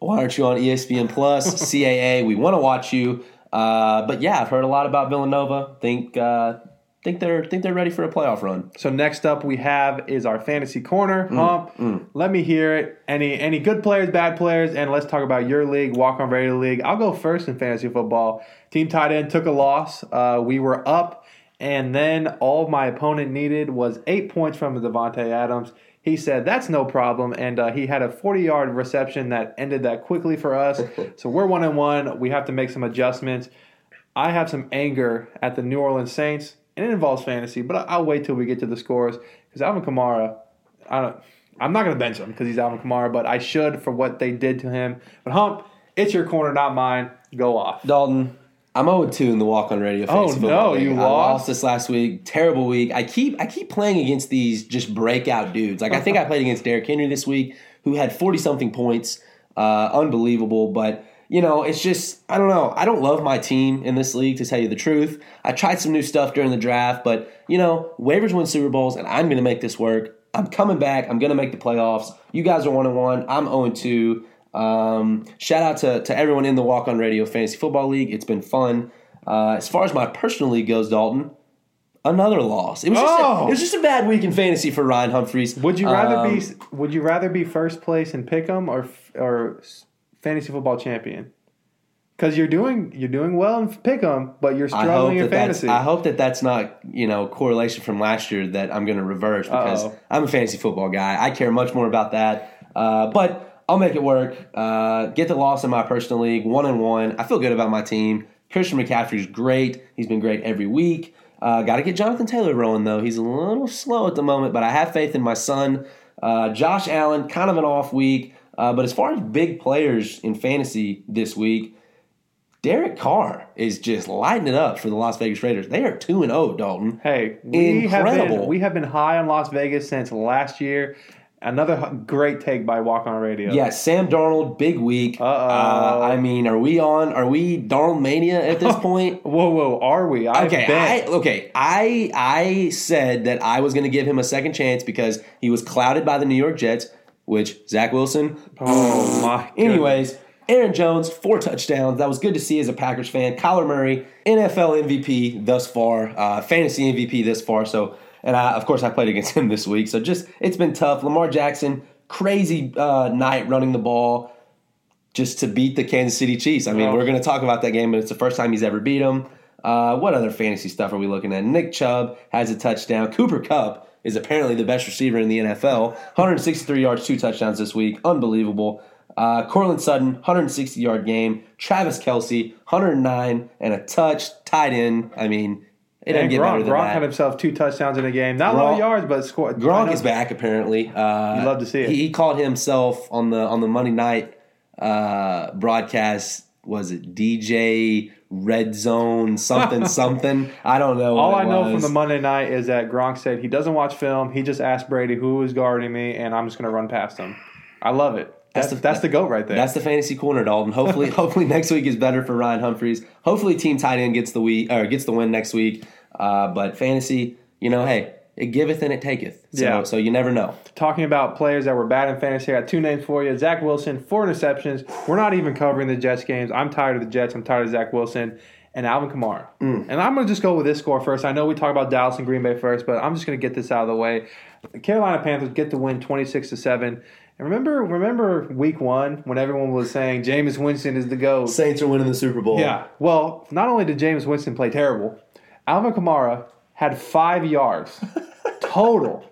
why aren't you on ESPN Plus, CAA? We want to watch you, uh, but yeah, I've heard a lot about Villanova. Think uh, think they're think they're ready for a playoff run. So next up we have is our fantasy corner. Hump, let me hear it. Any any good players, bad players, and let's talk about your league, Walk on Radio League. I'll go first in fantasy football. Team tight end took a loss. Uh, we were up, and then all my opponent needed was eight points from Davante Adams. He said that's no problem, and uh, he had a 40 yard reception that ended that quickly for us. so we're one and one. We have to make some adjustments. I have some anger at the New Orleans Saints, and it involves fantasy, but I'll wait till we get to the scores because Alvin Kamara, I don't. I'm not going to bench him because he's Alvin Kamara, but I should for what they did to him. But Hump, it's your corner, not mine. Go off. Dalton, I'm 0 2 in the walk on radio. Oh, no, you I lost? lost this last week. Terrible week. I keep I keep playing against these just breakout dudes. Like I think I played against Derrick Henry this week, who had 40 something points. Uh, unbelievable, but you know, it's just I don't know. I don't love my team in this league to tell you the truth. I tried some new stuff during the draft, but you know, waivers win Super Bowls, and I'm going to make this work. I'm coming back. I'm going to make the playoffs. You guys are one and one. I'm 0 2. Um, shout out to, to everyone in the Walk On Radio Fantasy Football League. It's been fun. Uh, as far as my personal league goes, Dalton, another loss. It was, just a, Oh. it was just a bad week in fantasy for Ryan Humphreys. Would you rather Um, be Would you rather be first place in Pick'em or or fantasy football champion? Because you're doing you're doing well in Pick'em, but you're struggling in fantasy. I hope that that's not you know correlation from last year that I'm going to reverse because Uh-oh. I'm a fantasy football guy. I care much more about that. Uh, but I'll make it work. Uh, get the loss in my personal league, one and one. I feel good about my team. Christian McCaffrey's great. He's been great every week. Uh, Got to get Jonathan Taylor rolling though. He's a little slow at the moment, but I have faith in my son. Uh, Josh Allen, kind of an off week. Uh, but as far as big players in fantasy this week, Derek Carr is just lighting it up for the Las Vegas Raiders. They are 2 and 0, Dalton. hey, we have Incredible. been we have been high on Las Vegas since last year. Another great take by Walk On Radio. Yeah, Sam Darnold, big week. Uh-oh. Uh, I mean, are we on? Are we Darnold mania at this point? Whoa, whoa, are we? I Okay, bet. I, okay. I I said that I was going to give him a second chance because he was clouded by the New York Jets, which Zach Wilson. oh my. goodness. Anyways, Aaron Jones, four touchdowns. That was good to see as a Packers fan. Kyler Murray, NFL MVP thus far, uh, fantasy MVP this far. So, and I, of course, I played against him this week. So, just it's been tough. Lamar Jackson, crazy uh, night running the ball just to beat the Kansas City Chiefs. I mean, Oh. we're going to talk about that game, but it's the first time he's ever beat them. Uh, what other fantasy stuff are we looking at? Nick Chubb has a touchdown. Cooper Kupp is apparently the best receiver in the NFL. 163 yards, two touchdowns this week. Unbelievable. Uh, Courtland Sutton, 160 yard game. Travis Kelce, 109 and a touch, tied in. I mean, it doesn't And get Gronk, better than Gronk that. had himself two touchdowns in a game. Not a lot of yards, but scored. Gronk is back apparently. Uh, You love to see it. He, he called himself on the on the Monday night uh, broadcast. Was it DJ Red Zone something something? I don't know. All I know from the Monday night is that Gronk said he doesn't watch film. He just asked Brady who is guarding me, and I'm just going to run past him. I love it. That's, That's the, the- that's the goat right there. That's the fantasy corner, Dalton. Hopefully, hopefully next week is better for Ryan Humphreys. Hopefully, team tight end gets the week or gets the win next week. Uh, but fantasy, you know, hey, it giveth and it taketh. So, Yeah. so you never know. Talking about players that were bad in fantasy, I got two names for you. Zach Wilson, four interceptions. We're not even covering the Jets games. I'm tired of the Jets. I'm tired of Zach Wilson and Alvin Kamara. Mm. And I'm going to just go with this score first. I know we talk about Dallas and Green Bay first, but I'm just going to get this out of the way. The Carolina Panthers get the win 26 to 7. And remember, remember week one when everyone was saying Jameis Winston is the GOAT? Saints are winning the Super Bowl. Yeah. Well, not only did Jameis Winston play terrible, Alvin Kamara had five yards total.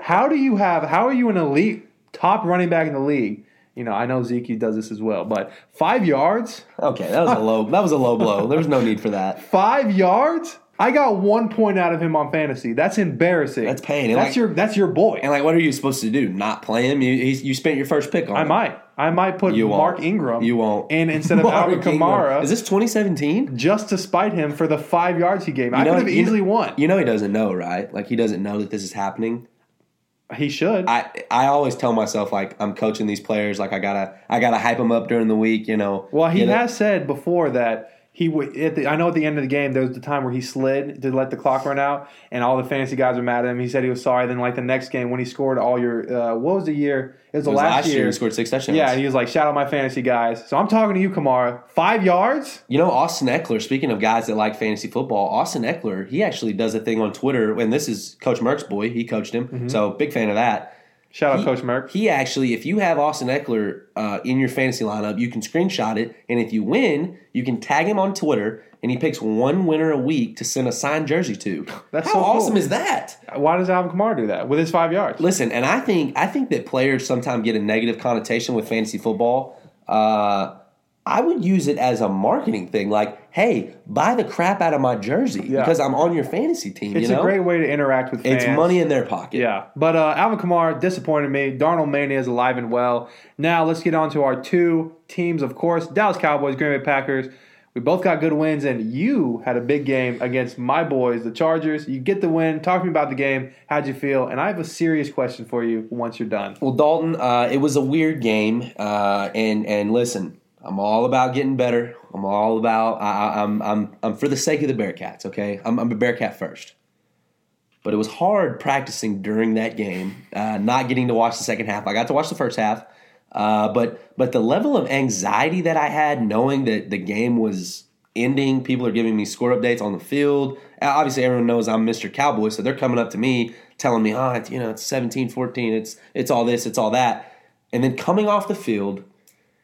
How do you have? How are you an elite top running back in the league? You know, I know Zeke does this as well, but five yards, Okay, that was a low. That was a low blow. There was no need for that. five yards. I got one point out of him on fantasy. That's embarrassing. That's pain. And That's like- your. That's your boy. And like, what are you supposed to do? Not play him? You you spent your first pick on. I him. might. I might put You won't. Mark Ingram. You won't. in instead of Mark Alvin. Kamara. Is this 2017? just to spite him for the five yards he gave me. I know- could have you know- easily won. You know he doesn't know, right? Like he doesn't know that this is happening. He should. I I always tell myself like I'm coaching these players, like I gotta I gotta hype them up during the week. You know. Well, he You know? has said before that he would. At the, I know at the end of the game there was the time where he slid to let the clock run out, and all the fantasy guys were mad at him. He said he was sorry. Then, like the next game when he scored all your, uh, what was the year? It was the It was last, year. He scored six touchdowns. yeah, he was like, "Shout out my fantasy guys." So I'm talking to you, Kamara. Five yards. You know, Austin Ekeler, speaking of guys that like fantasy football, Austin Ekeler, he actually does a thing on Twitter, and this is Coach Merck's boy. He coached him. Mm-hmm. So, big fan of that. Shout out He- Coach Merck. He actually, if you have Austin Ekeler uh, in your fantasy lineup, you can screenshot it, and if you win, you can tag him on Twitter, and he picks one winner a week to send a signed jersey to. That's How so cool. awesome is that? Why does Alvin Kamara do that with his five yards? Listen, and I think I think that players sometimes get a negative connotation with fantasy football. Uh, I would use it as a marketing thing, like, "Hey, buy the crap out of my jersey Yeah. because I'm on your fantasy team." It's you know, a great way to interact with fans. it's money in their pocket. Yeah, but uh, Alvin Kamara disappointed me. Darnold Mania is alive and well. Now let's get on to our two teams. Of course, Dallas Cowboys, Green Bay Packers. We both got good wins, and you had a big game against my boys, the Chargers. You get the win. Talk to me about the game. How'd you feel? And I have a serious question for you once you're done. Well, Dalton, uh, it was a weird game, uh, and and listen, I'm all about getting better. I'm all about I, I- I'm I'm I'm for the sake of the Bearcats. Okay, I'm, I'm a Bearcat first. But it was hard practicing during that game, uh, not getting to watch the second half. I got to watch the first half, uh, but but the level of anxiety that I had knowing that the game was ending, people are giving me score updates on the field. Obviously, everyone knows I'm Mr. Cowboy, so they're coming up to me telling me, "Oh, it's, you know, it's 17-14, it's it's all this, it's all that," and then coming off the field,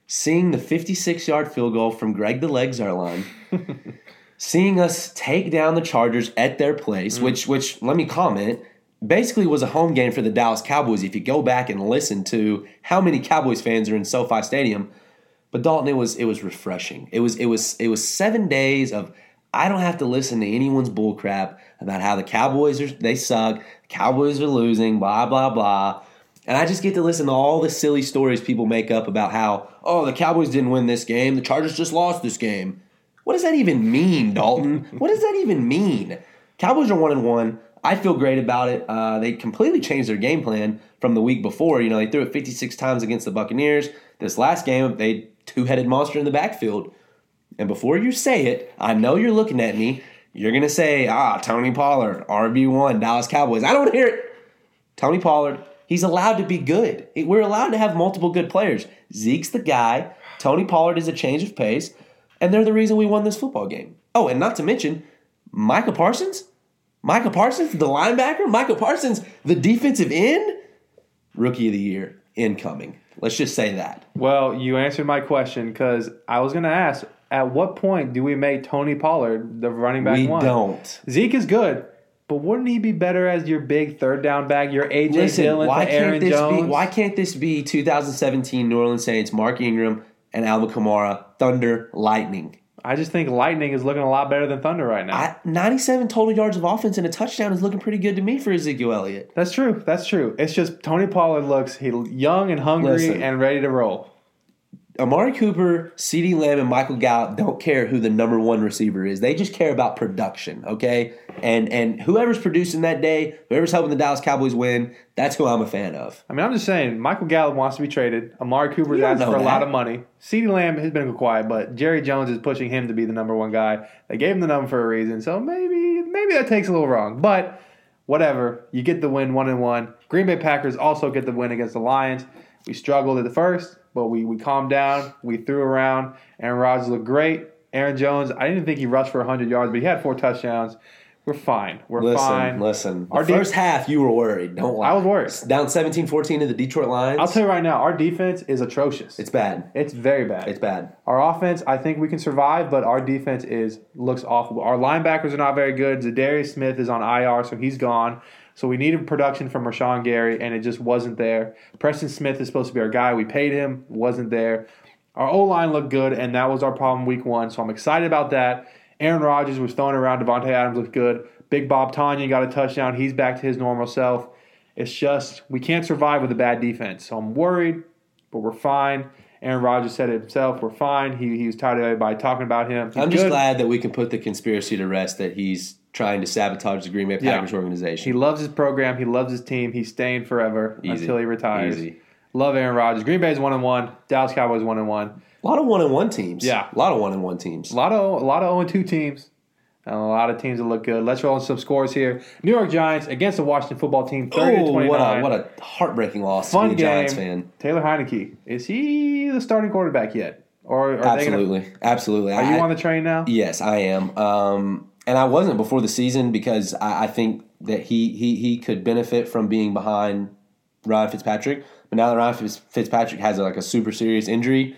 seeing the 56-yard field goal from Greg the Leg Zuerlein seeing us take down the Chargers at their place, mm. which which let me comment, basically was a home game for the Dallas Cowboys. If you go back and listen to how many Cowboys fans are in SoFi Stadium, but Dalton, it was it was refreshing. It was it was it was seven days of I don't have to listen to anyone's bullcrap about how the Cowboys are they suck, Cowboys are losing, blah blah blah. And I just get to listen to all the silly stories people make up about how, oh, the Cowboys didn't win this game, the Chargers just lost this game. What does that even mean, Dalton? what does that even mean? Cowboys are one and one. I feel great about it. Uh, they completely changed their game plan from the week before. You know, they threw it 56 times against the Buccaneers. This last game, they two-headed monster in the backfield. And before you say it, I know you're looking at me. You're gonna say, "Ah, Tony Pollard, RB one, Dallas Cowboys." I don't hear it. Tony Pollard, he's allowed to be good. We're allowed to have multiple good players. Zeke's the guy. Tony Pollard is a change of pace, and they're the reason we won this football game. Oh, and not to mention, Micah Parsons. Micah Parsons, the linebacker. Micah Parsons, the defensive end. Rookie of the year incoming. Let's just say that. Well, you answered my question because I was going to ask at what point do we make Tony Pollard the running back we one? don't. Zeke is good, but wouldn't he be better as your big third down back, your AJ Listen, Dillon, why to Aaron can't this Jones? be? Why can't this be 2017 New Orleans Saints, Mark Ingram, and Alvin Kamara, Thunder, Lightning? I just think Lightning is looking a lot better than Thunder right now. I, 97 total yards of offense and a touchdown is looking pretty good to me for Ezekiel Elliott. That's true. That's true. It's just Tony Pollard looks he young and hungry Listen. and ready to roll. Amari Cooper, CeeDee Lamb, and Michael Gallup don't care who the number one receiver is. They just care about production, okay? And and whoever's producing that day, whoever's helping the Dallas Cowboys win, that's who I'm a fan of. I mean, I'm just saying, Michael Gallup wants to be traded. Amari Cooper's asking for a lot of money. CeeDee Lamb has been quiet, but Jerry Jones is pushing him to be the number one guy. They gave him the number for a reason, so maybe maybe that takes a little wrong. But whatever, you get the win, one and one. Green Bay Packers also get the win against the Lions. We struggled at the first, but we we calmed down. We threw around. Aaron Rodgers looked great. Aaron Jones, I didn't think he rushed for 100 yards, but he had four touchdowns. We're fine. We're Listen, fine. listen. The Our de- first half, you were worried. Don't lie. I was worried. Down 17-14 to the Detroit Lions. I'll tell you right now, our defense is atrocious. it's bad. It's very bad. It's bad. Our offense, I think we can survive, but our defense is looks awful. Our linebackers are not very good. Za'Darius Smith is on IR, so he's gone. So we needed production from Rashan Gary, and it just wasn't there. Preston Smith is supposed to be our guy. We paid him, wasn't there. Our O line looked good, and that was our problem week one. So I'm excited about that. Aaron Rodgers was throwing around. Davante Adams looked good. Big Bob Tonyan got a touchdown. He's back to his normal self. It's just we can't survive with a bad defense. So I'm worried, but we're fine. Aaron Rodgers said it himself. We're fine. He, he was tired of everybody talking about him. He's I'm just good. glad that we can put the conspiracy to rest that he's trying to sabotage the Green Bay Yeah. Packers organization. He loves his program. He loves his team. He's staying forever Easy. until he retires. Easy. Love Aaron Rodgers. Green Bay's one and one. Dallas Cowboys one and one. A lot of one and one teams. Yeah. A lot of one and one teams. A lot of a lot of 0 and 2 teams. And a lot of teams that look good. Let's roll some scores here. New York Giants against the Washington football team, 30 to Oh, 29. what a what a heartbreaking loss fun to game. Giants fan. Taylor Heinicke. Is he the starting quarterback yet? Or are They Absolutely, gonna, absolutely. are you on the train now? Yes, I am. Um, and I wasn't before the season because I, I think that he, he he could benefit from being behind Ryan Fitzpatrick. But now that Ryan Fitzpatrick has like a super serious injury,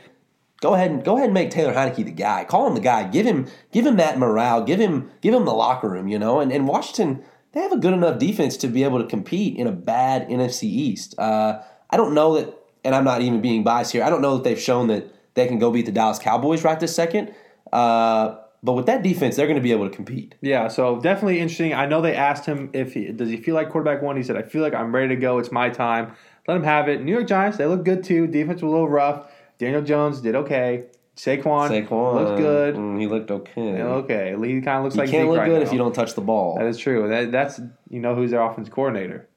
go ahead and go ahead and make Taylor Heinicke the guy. Call him the guy. Give him give him that morale. Give him give him the locker room. You know, and, and Washington they have a good enough defense to be able to compete in a bad NFC East. Uh, I don't know that, and I'm not even being biased here. I don't know that they've shown that they can go beat the Dallas Cowboys right this second. Uh, but with that defense, they're going to be able to compete. Yeah, so definitely interesting. I know they asked him if he does he feel like quarterback one. He said, "I feel like I'm ready to go. It's my time. Let him have it." New York Giants, they look good too. Defense was a little rough. Daniel Jones did okay. Saquon, Saquon looked good. Mm, he looked okay. Okay, he kind of looks You like can't Zeke look right good now. if you don't touch the ball. That is true. That, that's you know who's their offense coordinator,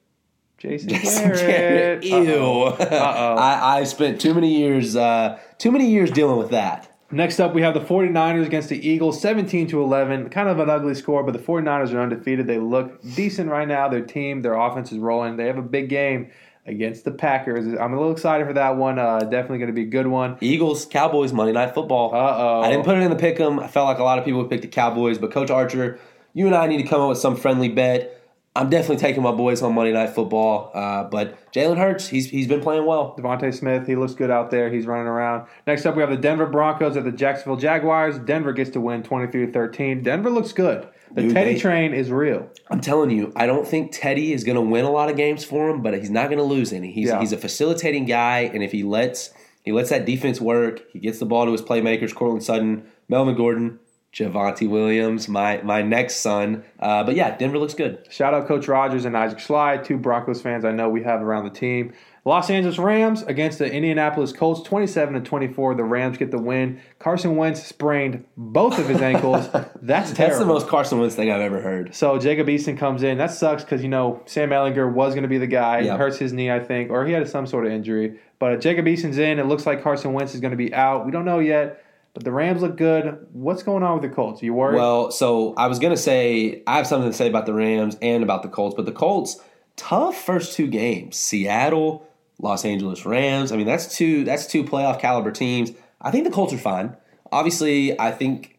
Jason Jason Garrett. Garrett. Ew. Uh-oh. I, I spent too many years, uh, too many years dealing with that. Next up, we have the 49ers against the Eagles, 17 to 11. Kind of an ugly score, but the 49ers are undefeated. They look decent right now. Their team, their offense is rolling. They have a big game against the Packers. I'm a little excited for that one. Uh, definitely going to be a good one. Eagles, Cowboys, Monday Night Football. Uh oh. I didn't put it in the pick 'em. I felt like a lot of people would pick the Cowboys, but Coach Archer, you and I need to come up with some friendly bet. I'm definitely taking my boys on Monday Night Football. Uh, but Jalen Hurts, he's he's been playing well. DeVonta Smith, he looks good out there. He's running around. Next up, we have the Denver Broncos at the Jacksonville Jaguars. Denver gets to win 23 to 13. Denver looks good. The Dude, Teddy they- train is real. I'm telling you, I don't think Teddy is going to win a lot of games for him, but he's not going to lose any. He's Yeah. he's a facilitating guy, and if he lets he lets that defense work, he gets the ball to his playmakers, Courtland Sutton, Melvin Gordon, Javonte Williams, my my next son. Uh, but yeah, Denver looks good. Shout out Coach Rogers and Isaac Schley, two Broncos fans I know we have around the team. Los Angeles Rams against the Indianapolis Colts, 27 to 24. The Rams get the win. Carson Wentz sprained both of his ankles. That's terrible. That's the most Carson Wentz thing I've ever heard. So Jacob Eason comes in. That sucks because you know Sam Ehlinger was going to be the guy. Yeah. Hurts his knee, I think, or he had some sort of injury. But Jacob Eason's in. It looks like Carson Wentz is going to be out. We don't know yet. But the Rams look good. What's going on with the Colts? You worried? Well, so I was gonna say I have something to say about the Rams and about the Colts, but the Colts tough first two games: Seattle, Los Angeles Rams. I mean, that's two that's two playoff caliber teams. I think the Colts are fine. Obviously, I think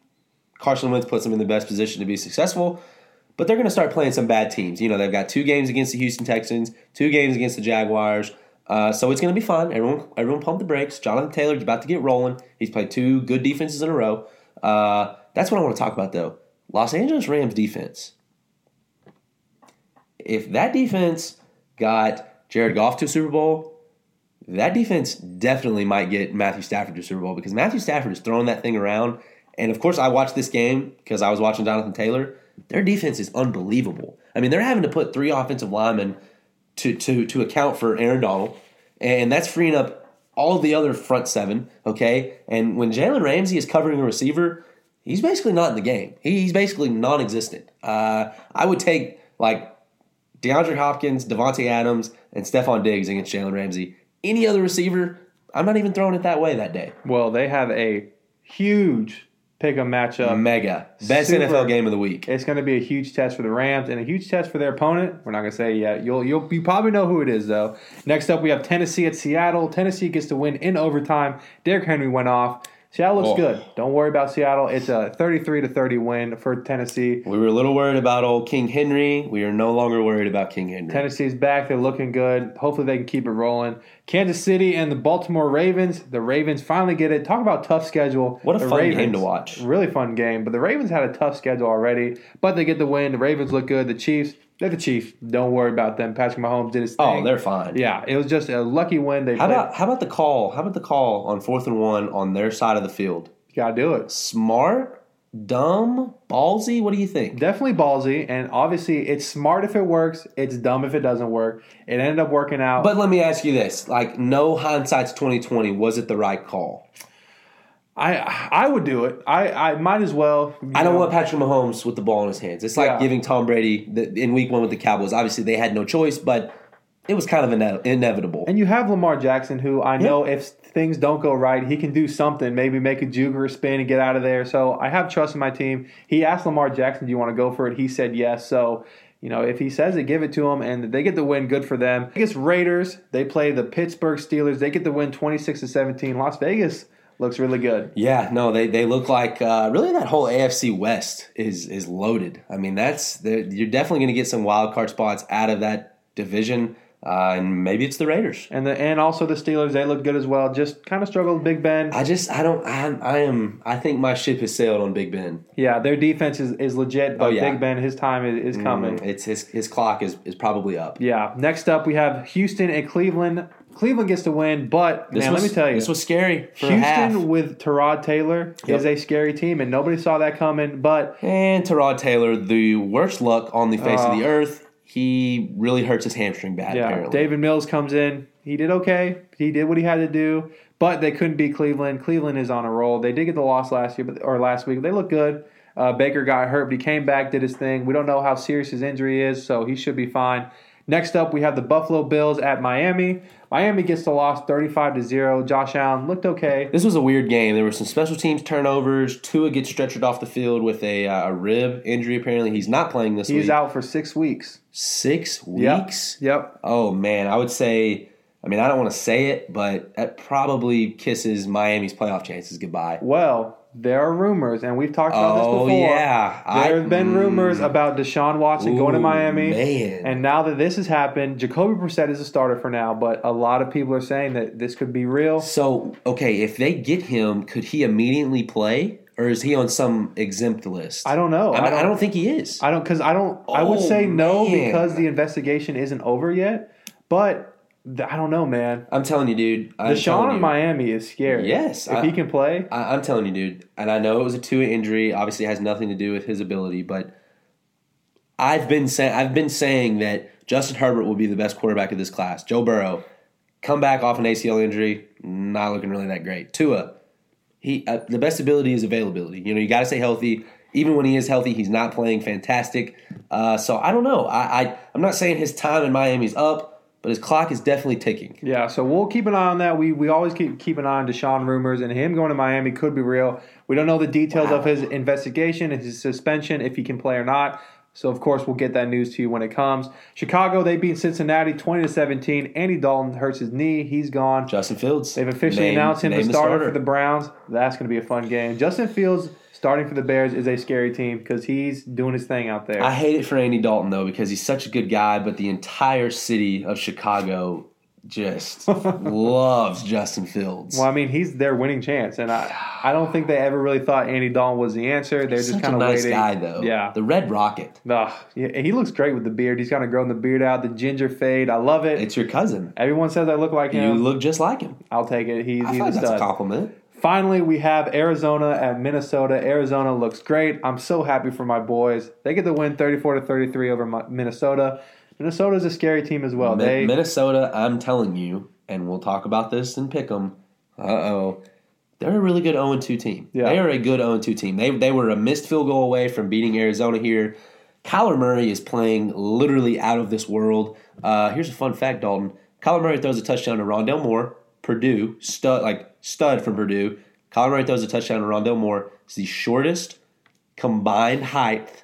Carson Wentz puts them in the best position to be successful. But they're going to start playing some bad teams. You know, they've got two games against the Houston Texans, two games against the Jaguars. Uh, so it's going to be fun. Everyone, everyone, pump the brakes. Jonathan Taylor's about to get rolling. He's played two good defenses in a row. Uh, that's what I want to talk about, though. Los Angeles Rams defense. If that defense got Jared Goff to a Super Bowl, that defense definitely might get Matthew Stafford to a Super Bowl because Matthew Stafford is throwing that thing around. And of course, I watched this game because I was watching Jonathan Taylor. Their defense is unbelievable. I mean, they're having to put three offensive linemen to to to account for Aaron Donald, and that's freeing up all the other front seven. Okay, and when Jalen Ramsey is covering a receiver, he's basically not in the game. He's basically non-existent. Uh, I would take like DeAndre Hopkins, Davante Adams, and Stefon Diggs against Jalen Ramsey. Any other receiver, I'm not even throwing it that way that day. well, they have a huge pick 'em matchup. Mega best Super. NFL game of the week. It's going to be a huge test for the Rams and a huge test for their opponent. We're not going to say yet. You'll you'll you probably know who it is though. Next up, we have Tennessee at Seattle. Tennessee gets to win in overtime. Derrick Henry went off. Seattle looks Oh. good. Don't worry about Seattle. It's a 33 to 30 win for Tennessee. We were a little worried about old King Henry. We are no longer worried about King Henry. Tennessee's back. They're looking good. Hopefully, they can keep it rolling. Kansas City and the Baltimore Ravens. The Ravens finally get it. Talk about tough schedule. What a the fun Ravens, game to watch. Really fun game. But the Ravens had a tough schedule already, but they get the win. The Ravens look good. The Chiefs, they're the Chiefs. Don't worry about them. Patrick Mahomes did his oh, thing. Oh, they're fine. yeah. It was just a lucky win. They How played. about how about the call? How about the call on fourth and one on their side of the field? You Gotta do it. Smart, dumb, ballsy. What do you think? Definitely ballsy, and obviously it's smart if it works. It's dumb if it doesn't work. It ended up working out. But let me ask you this: like, no hindsight's twenty twenty. Was it the right call? I I would do it. I, I might as well. I don't know. want Patrick Mahomes with the ball in his hands. It's like Yeah. giving Tom Brady the, in Week One with the Cowboys. Obviously, they had no choice, but it was kind of ine- inevitable. And you have Lamar Jackson, who I know if things don't go right, he can do something, maybe make a juke or a spin and get out of there. So I have trust in my team. He asked Lamar Jackson, Do you want to go for it? He said yes. So, you know, if he says it, give it to him, and they get the win, good for them. Vegas Raiders, they play the Pittsburgh Steelers. They get the win 26 to 17. Las Vegas looks really good. Yeah, no, they, they look like uh, really that whole AFC West is is loaded. I mean, that's you're definitely going to get some wild card spots out of that division. uh, and maybe it's the Raiders. And the and also the Steelers, they look good as well. Just kind of struggled Big Ben. I just I don't I, I am I think my ship has sailed on Big Ben. Yeah, their defense is, is legit, but Oh, yeah. Big Ben, his time is, is coming. Mm, It's his his clock is, is probably up. Yeah. Next up, we have Houston and Cleveland. Cleveland gets to win, but This man, was, let me tell you, this was scary. For a half. Houston with Tyrod Taylor Yep. is a scary team, and nobody saw that coming. But And Tyrod Taylor, the worst luck on the face of Oh. the earth. He really hurts his hamstring bad. yeah, apparently. Davis Mills comes in. He did okay. He did what he had to do, but they couldn't beat Cleveland. Cleveland is on a roll. They did get the loss last year, but or last week. They look good. Uh, Baker got hurt, but he came back, did his thing. We don't know how serious his injury is, so he should be fine. Next up, we have the Buffalo Bills at Miami. Miami gets the loss, thirty-five to zero. Josh Allen looked okay. This was a weird game. There were some special teams turnovers. Tua gets stretchered off the field with a, uh, a rib injury. Apparently, he's not playing this He's week. He's out for six weeks. Six Yep. weeks. Yep. Oh man, I would say. I mean, I don't want to say it, but that probably kisses Miami's playoff chances goodbye. Well, there are rumors, and we've talked about Oh this before. yeah, There have been mm, rumors about Deshaun Watson going to Miami. Man, And now that this has happened, Jacoby Brissett is a starter for now, but a lot of people are saying that this could be real. so okay, if they get him, could he immediately play, or is he on some exempt list? I don't know. I, I don't, think he is. I don't because I don't. I would Oh, say no man. because the investigation isn't over yet. But I don't know, man. I'm telling you, dude. I'm Deshaun in. Miami is scary. Yes, if I- he can play. I, I'm telling you, dude, and I know it was a two injury. Obviously, it has nothing to do with his ability, but I've been saying I've been saying that Justin Herbert will be the best quarterback of this class. Joe Burrow, come back off an ACL injury, not looking really that great. Tua, he uh, the best ability is availability. You know, you got to stay healthy. Even when he is healthy, he's not playing fantastic. Uh, so I don't know. I, I I'm not saying his time in Miami's up, but his clock is definitely ticking. Yeah, so we'll keep an eye on that. We we always keep keep an eye on Deshaun rumors, and him going to Miami could be real. We don't know the details of his investigation and his suspension, if he can play or not. So of course we'll get that news to you when it comes. Chicago they beat Cincinnati twenty to seventeen. Andy Dalton hurts his knee; he's gone. Justin Fields. They've officially Name- announced him the name starter, for the Browns. That's going to be a fun game. Justin Fields starting for the Bears is a scary team because he's doing his thing out there. I hate it for Andy Dalton though because he's such a good guy, but the entire city of Chicago just loves Justin Fields. well, I mean, he's their winning chance, and I, I don't think they ever really thought Andy Dalton was the answer. They're just kind of nice waiting. guy though. Yeah, the Red Rocket. Ugh, yeah, he looks great with the beard. He's kind of growing the beard out, the ginger fade. I love it. It's your cousin. Everyone says I look like him. You look just like him. I'll take it. He's, I he's a that's a compliment. Finally, we have Arizona at Minnesota. Arizona looks great. I'm so happy for my boys. They get the win 34 to 33 over Minnesota. Minnesota. is a scary team as well. Mi- They Minnesota, I'm telling you, and we'll talk about this and pick them. Uh oh. They're a really good 0 2 team. Yeah. They are a good 0 2 team. They, they were a missed field goal away from beating Arizona here. Kyler Murray is playing literally out of this world. Uh, here's a fun fact, Dalton. Kyler Murray throws a touchdown to Rondale Moore, Purdue, stud like stud from Purdue. Kyler Murray throws a touchdown to Rondale Moore. It's the shortest combined height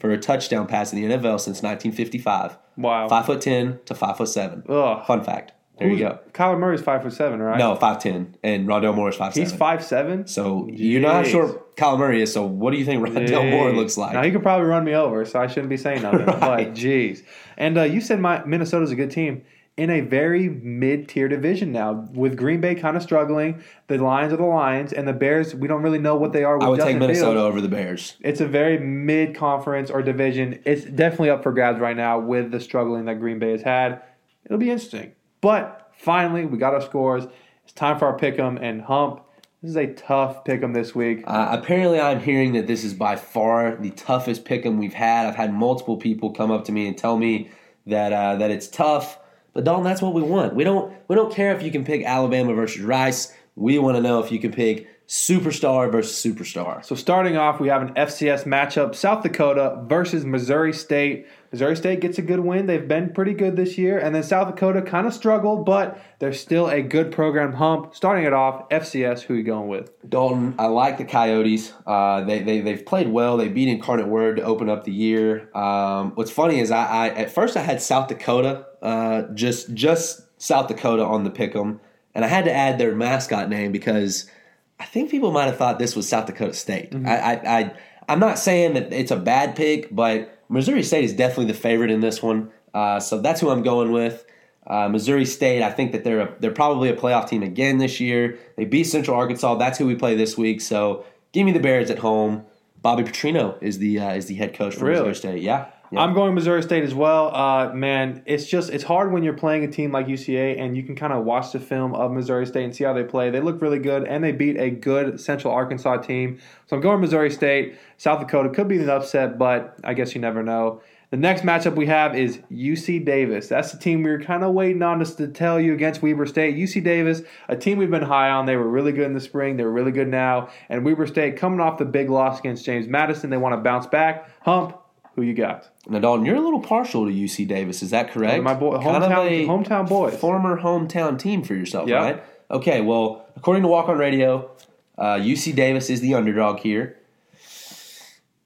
for a touchdown pass in the NFL since 1955. wow. Five foot ten to five foot seven. Ugh. Fun fact. There you Who's- go. Kyler Murray's five foot seven, right? No, five ten, and Rondale Moore is five he's seven. five seven. So you're not sure short Kyler Murray is. So what do you think Rondale Moore looks like? Now he could probably run me over, so I shouldn't be saying nothing. Right. But jeez, and uh, you said my Minnesota's a good team in a very mid-tier division now, with Green Bay kind of struggling. The Lions are the Lions, and the Bears. We don't really know what they are. With I would Justin take Minnesota Fields. over the Bears. It's a very mid-conference or division. It's definitely up for grabs right now with the struggling that Green Bay has had. It'll be interesting. But finally, we got our scores. It's time for our pick'em and hump. This is a tough pick'em this week. Uh, apparently, I'm hearing that this is by far the toughest pick'em we've had. I've had multiple people come up to me and tell me that uh, that it's tough. But Dalton, that's what we want. We don't we don't care if you can pick Alabama versus Rice. We want to know if you can pick superstar versus superstar. So starting off, we have an FCS matchup: South Dakota versus Missouri State. Missouri State gets a good win. They've been pretty good this year, and then South Dakota kind of struggled, but they're still a good program. Hump. Starting it off, FCS. Who are you going with? Dalton, I like the Coyotes. Uh, they, they they've played well. They beat Incarnate Word to open up the year. Um, what's funny is I, I at first I had South Dakota, uh, just just South Dakota on the pick'em, and I had to add their mascot name because I think people might have thought this was South Dakota State. I, I, I I'm not saying that it's a bad pick, but Missouri State is definitely the favorite in this one. Uh, so that's who I'm going with. Uh, Missouri State, I think that they're a, they're probably a playoff team again this year. They beat Central Arkansas. That's who we play this week. So give me the Bears at home. Bobby Petrino is the uh, is the head coach for Really? Missouri State. Yeah. I'm going Missouri State as well. Uh, man, it's just it's hard when you're playing a team like UCA and you can kind of watch the film of Missouri State and see how they play. They look really good and they beat a good Central Arkansas team. So I'm going Missouri State. South Dakota could be an upset, but I guess you never know. The next matchup we have is UC Davis. That's the team we were kind of waiting on us to tell you against Weber State. UC Davis, a team we've been high on. They were really good in the spring. They're really good now. And Weber State coming off the big loss against James Madison. They want to bounce back. Hump, who you got? Now, Dalton, you're a little partial to UC Davis. Is that correct? My boy, Kind of hometown, a hometown boys. former hometown team for yourself, Yeah. right? Okay. Well, according to Walk On Radio, uh, UC Davis is the underdog here.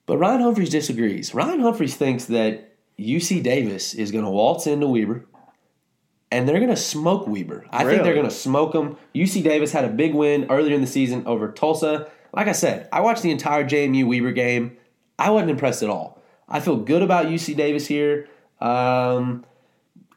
But Ryan Humphreys disagrees. Ryan Humphreys thinks that UC Davis is going to waltz into Weber and they're going to smoke Weber. I think they're going to smoke them. UC Davis had a big win earlier in the season over Tulsa. Like I said, I watched the entire JMU Weber game. I wasn't impressed at all. I feel good about UC Davis here. Um,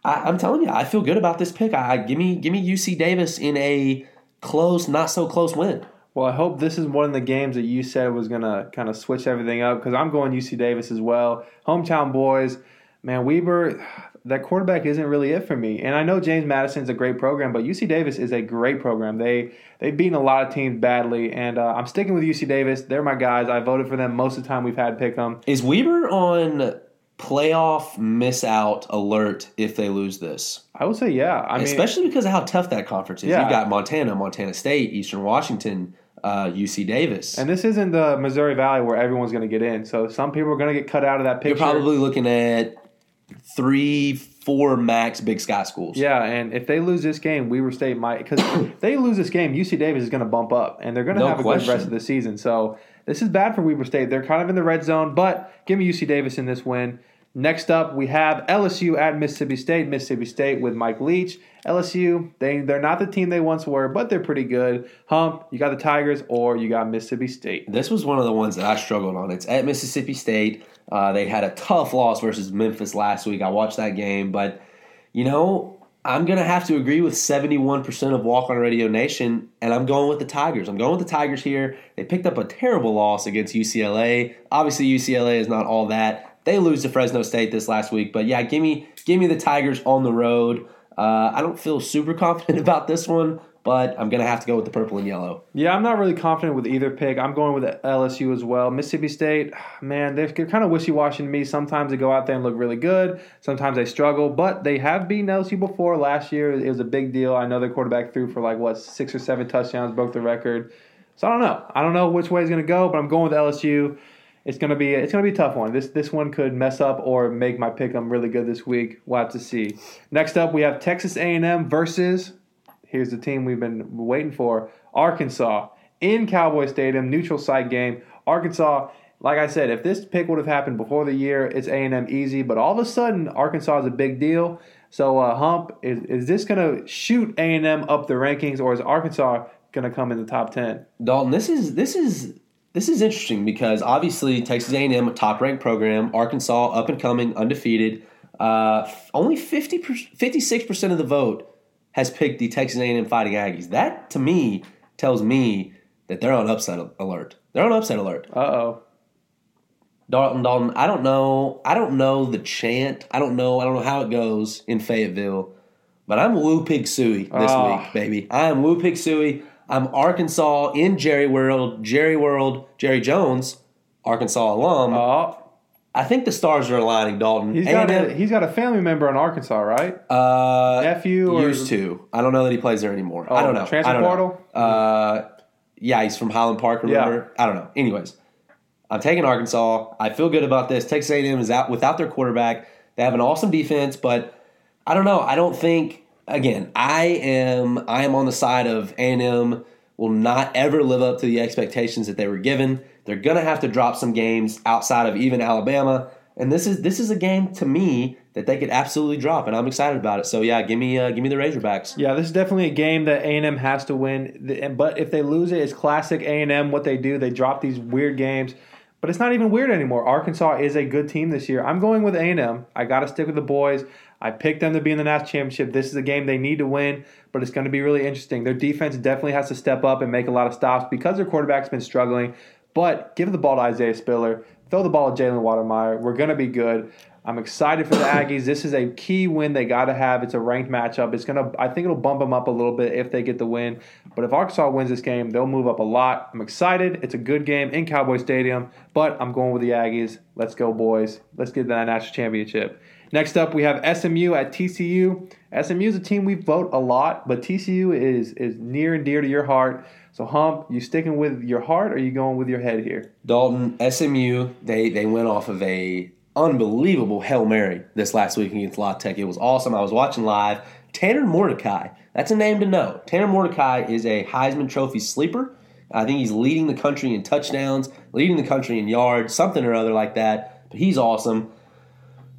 I, I'm telling you, I feel good about this pick. I, I give me give me UC Davis in a close, not so close win. Well, I hope this is one of the games that you said was to kind of switch everything up because I'm going UC Davis as well. Hometown boys. Man, Weber, that quarterback isn't really it for me. And I know James Madison's a great program, but UC Davis is a great program. They, they've beaten a lot of teams badly, and uh, I'm sticking with UC Davis. They're my guys. I voted for them most of the time we've had pick them. Is Weber on playoff miss out alert if they lose this? I would say, yeah. I mean, Especially because of how tough that conference is. Yeah. You've got Montana, Montana State, Eastern Washington, uh, UC Davis. and this isn't the Missouri Valley where everyone's going to get in. So some people are going to get cut out of that picture. You're probably looking at three, four max Big Sky schools. Yeah, and if they lose this game, Weber State might because they lose this game, UC Davis is going to bump up, and they're going to No have a question. good rest of the season. So this is bad for Weber State. They're kind of in the red zone, but give me UC Davis in this win. Next up, we have LSU at Mississippi State. Mississippi State with Mike Leach. LSU, they they're not the team they once were, but they're pretty good. Hump, you got the Tigers or you got Mississippi State. This was one of the ones that I struggled on. It's at Mississippi State. Uh, they had a tough loss versus Memphis last week. I watched that game, but you know, I'm gonna have to agree with 71% of Walk on Radio Nation, and I'm going with the Tigers. I'm going with the Tigers here. They picked up a terrible loss against UCLA. Obviously, UCLA is not all that. They lose to Fresno State this last week, but yeah, give me give me the Tigers on the road. Uh, I don't feel super confident about this one, but I'm gonna have to go with the purple and yellow. Yeah, I'm not really confident with either pick. I'm going with LSU as well. Mississippi State, man, they're kind of wishy washy to me. Sometimes they go out there and look really good. Sometimes they struggle, but they have beaten LSU before. Last year, it was a big deal. I know their quarterback threw for like, what, six or seven touchdowns, broke the record. So I don't know. I don't know which way it's going to go, but I'm going with LSU. It's gonna be it's gonna be a tough one. This this one could mess up or make my pick 'em really good this week. We'll have to see. Next up, we have Texas A&M versus Here's the team we've been waiting for Arkansas in Cowboy Stadium, neutral site game. Arkansas, like I said, if this pick would have happened before the year, it's A&M easy. But all of a sudden, Arkansas is a big deal. So, uh, Hump, is, is this going to shoot A&M up the rankings, or is Arkansas going to come in the top 10? Dalton, this is this is this is interesting because obviously Texas A&M a top ranked program, Arkansas up and coming, undefeated. Uh, only 56 percent of the vote has picked the Texas A&M Fighting Aggies. That to me tells me that they're on upset alert. They're on upset alert. Uh oh. Dalton, Dalton, I don't know. I don't know the chant. I don't know. I don't know how it goes in Fayetteville. But I'm Woo Pig Sooie this Ah. week, baby. I am Woo Pig Sooie. I'm Arkansas in Jerry World. Jerry World. Jerry Jones, Arkansas alum. Oh, I think the stars are aligning, Dalton. he's got A&M he's got a family member in Arkansas, right? uh, Nephew or used to. I don't know that he plays there anymore. I Oh, don't know. transfer I don't know. Uh, yeah, he's from Highland Park. Remember? I don't know. Anyways, I'm taking Arkansas. I feel good about this. Texas A&M is out without their quarterback. They have an awesome defense, but I don't know. I don't think. Again, I am. I am on the side of A&M will not ever live up to the expectations that they were given. They're gonna have to drop some games outside of even Alabama, and this is this is a game to me that they could absolutely drop, and I'm excited about it. So yeah, give me uh, give me the Razorbacks. Yeah, this is definitely a game that A and M has to win. But if they lose it, it's classic A and M. What they do, they drop these weird games. But it's not even weird anymore. Arkansas is a good team this year. I'm going with A&M. I got to stick with the boys. I picked them to be in the national championship. This is a game they need to win, but it's going to be really interesting. Their defense definitely has to step up and make a lot of stops because their quarterback's been struggling. But give the ball to Isaiah Spiller. Throw the ball to Jalen Wydermyer. We're going to be good. I'm excited for the Aggies. This is a key win they got to have. It's a ranked matchup. It's gonna. I think it'll bump them up a little bit if they get the win. But if Arkansas wins this game, they'll move up a lot. I'm excited. It's a good game in Cowboy Stadium. But I'm going with the Aggies. Let's go, boys. Let's get that national championship. Next up, we have SMU at TCU. SMU is a team we vote a lot, but TCU is is near and dear to your heart. So, Hump, you sticking with your heart, or are you going with your head here? Dalton, SMU, they they went off of a unbelievable Hail Mary this last week against La Tech. It was awesome. I was watching live. Tanner Mordecai, that's a name to know. Tanner Mordecai is a Heisman Trophy sleeper. I think he's leading the country in touchdowns, leading the country in yards, something or other like that. But he's awesome.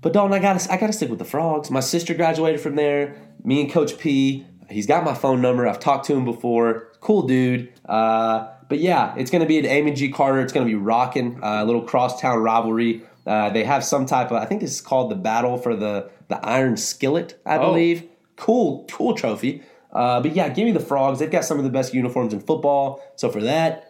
But Dalton, I gotta I gotta stick with the frogs. My sister graduated from there. Me and Coach P. He's got my phone number. I've talked to him before. Cool dude. Uh, but yeah, it's going to be at Amon G. Carter. It's going to be rocking. Uh, a little crosstown rivalry. Uh, they have some type of, I think this is called the Battle for the, the Iron Skillet, I Oh. believe. Cool, cool trophy. Uh, but yeah, give me the Frogs. They've got some of the best uniforms in football. So for that,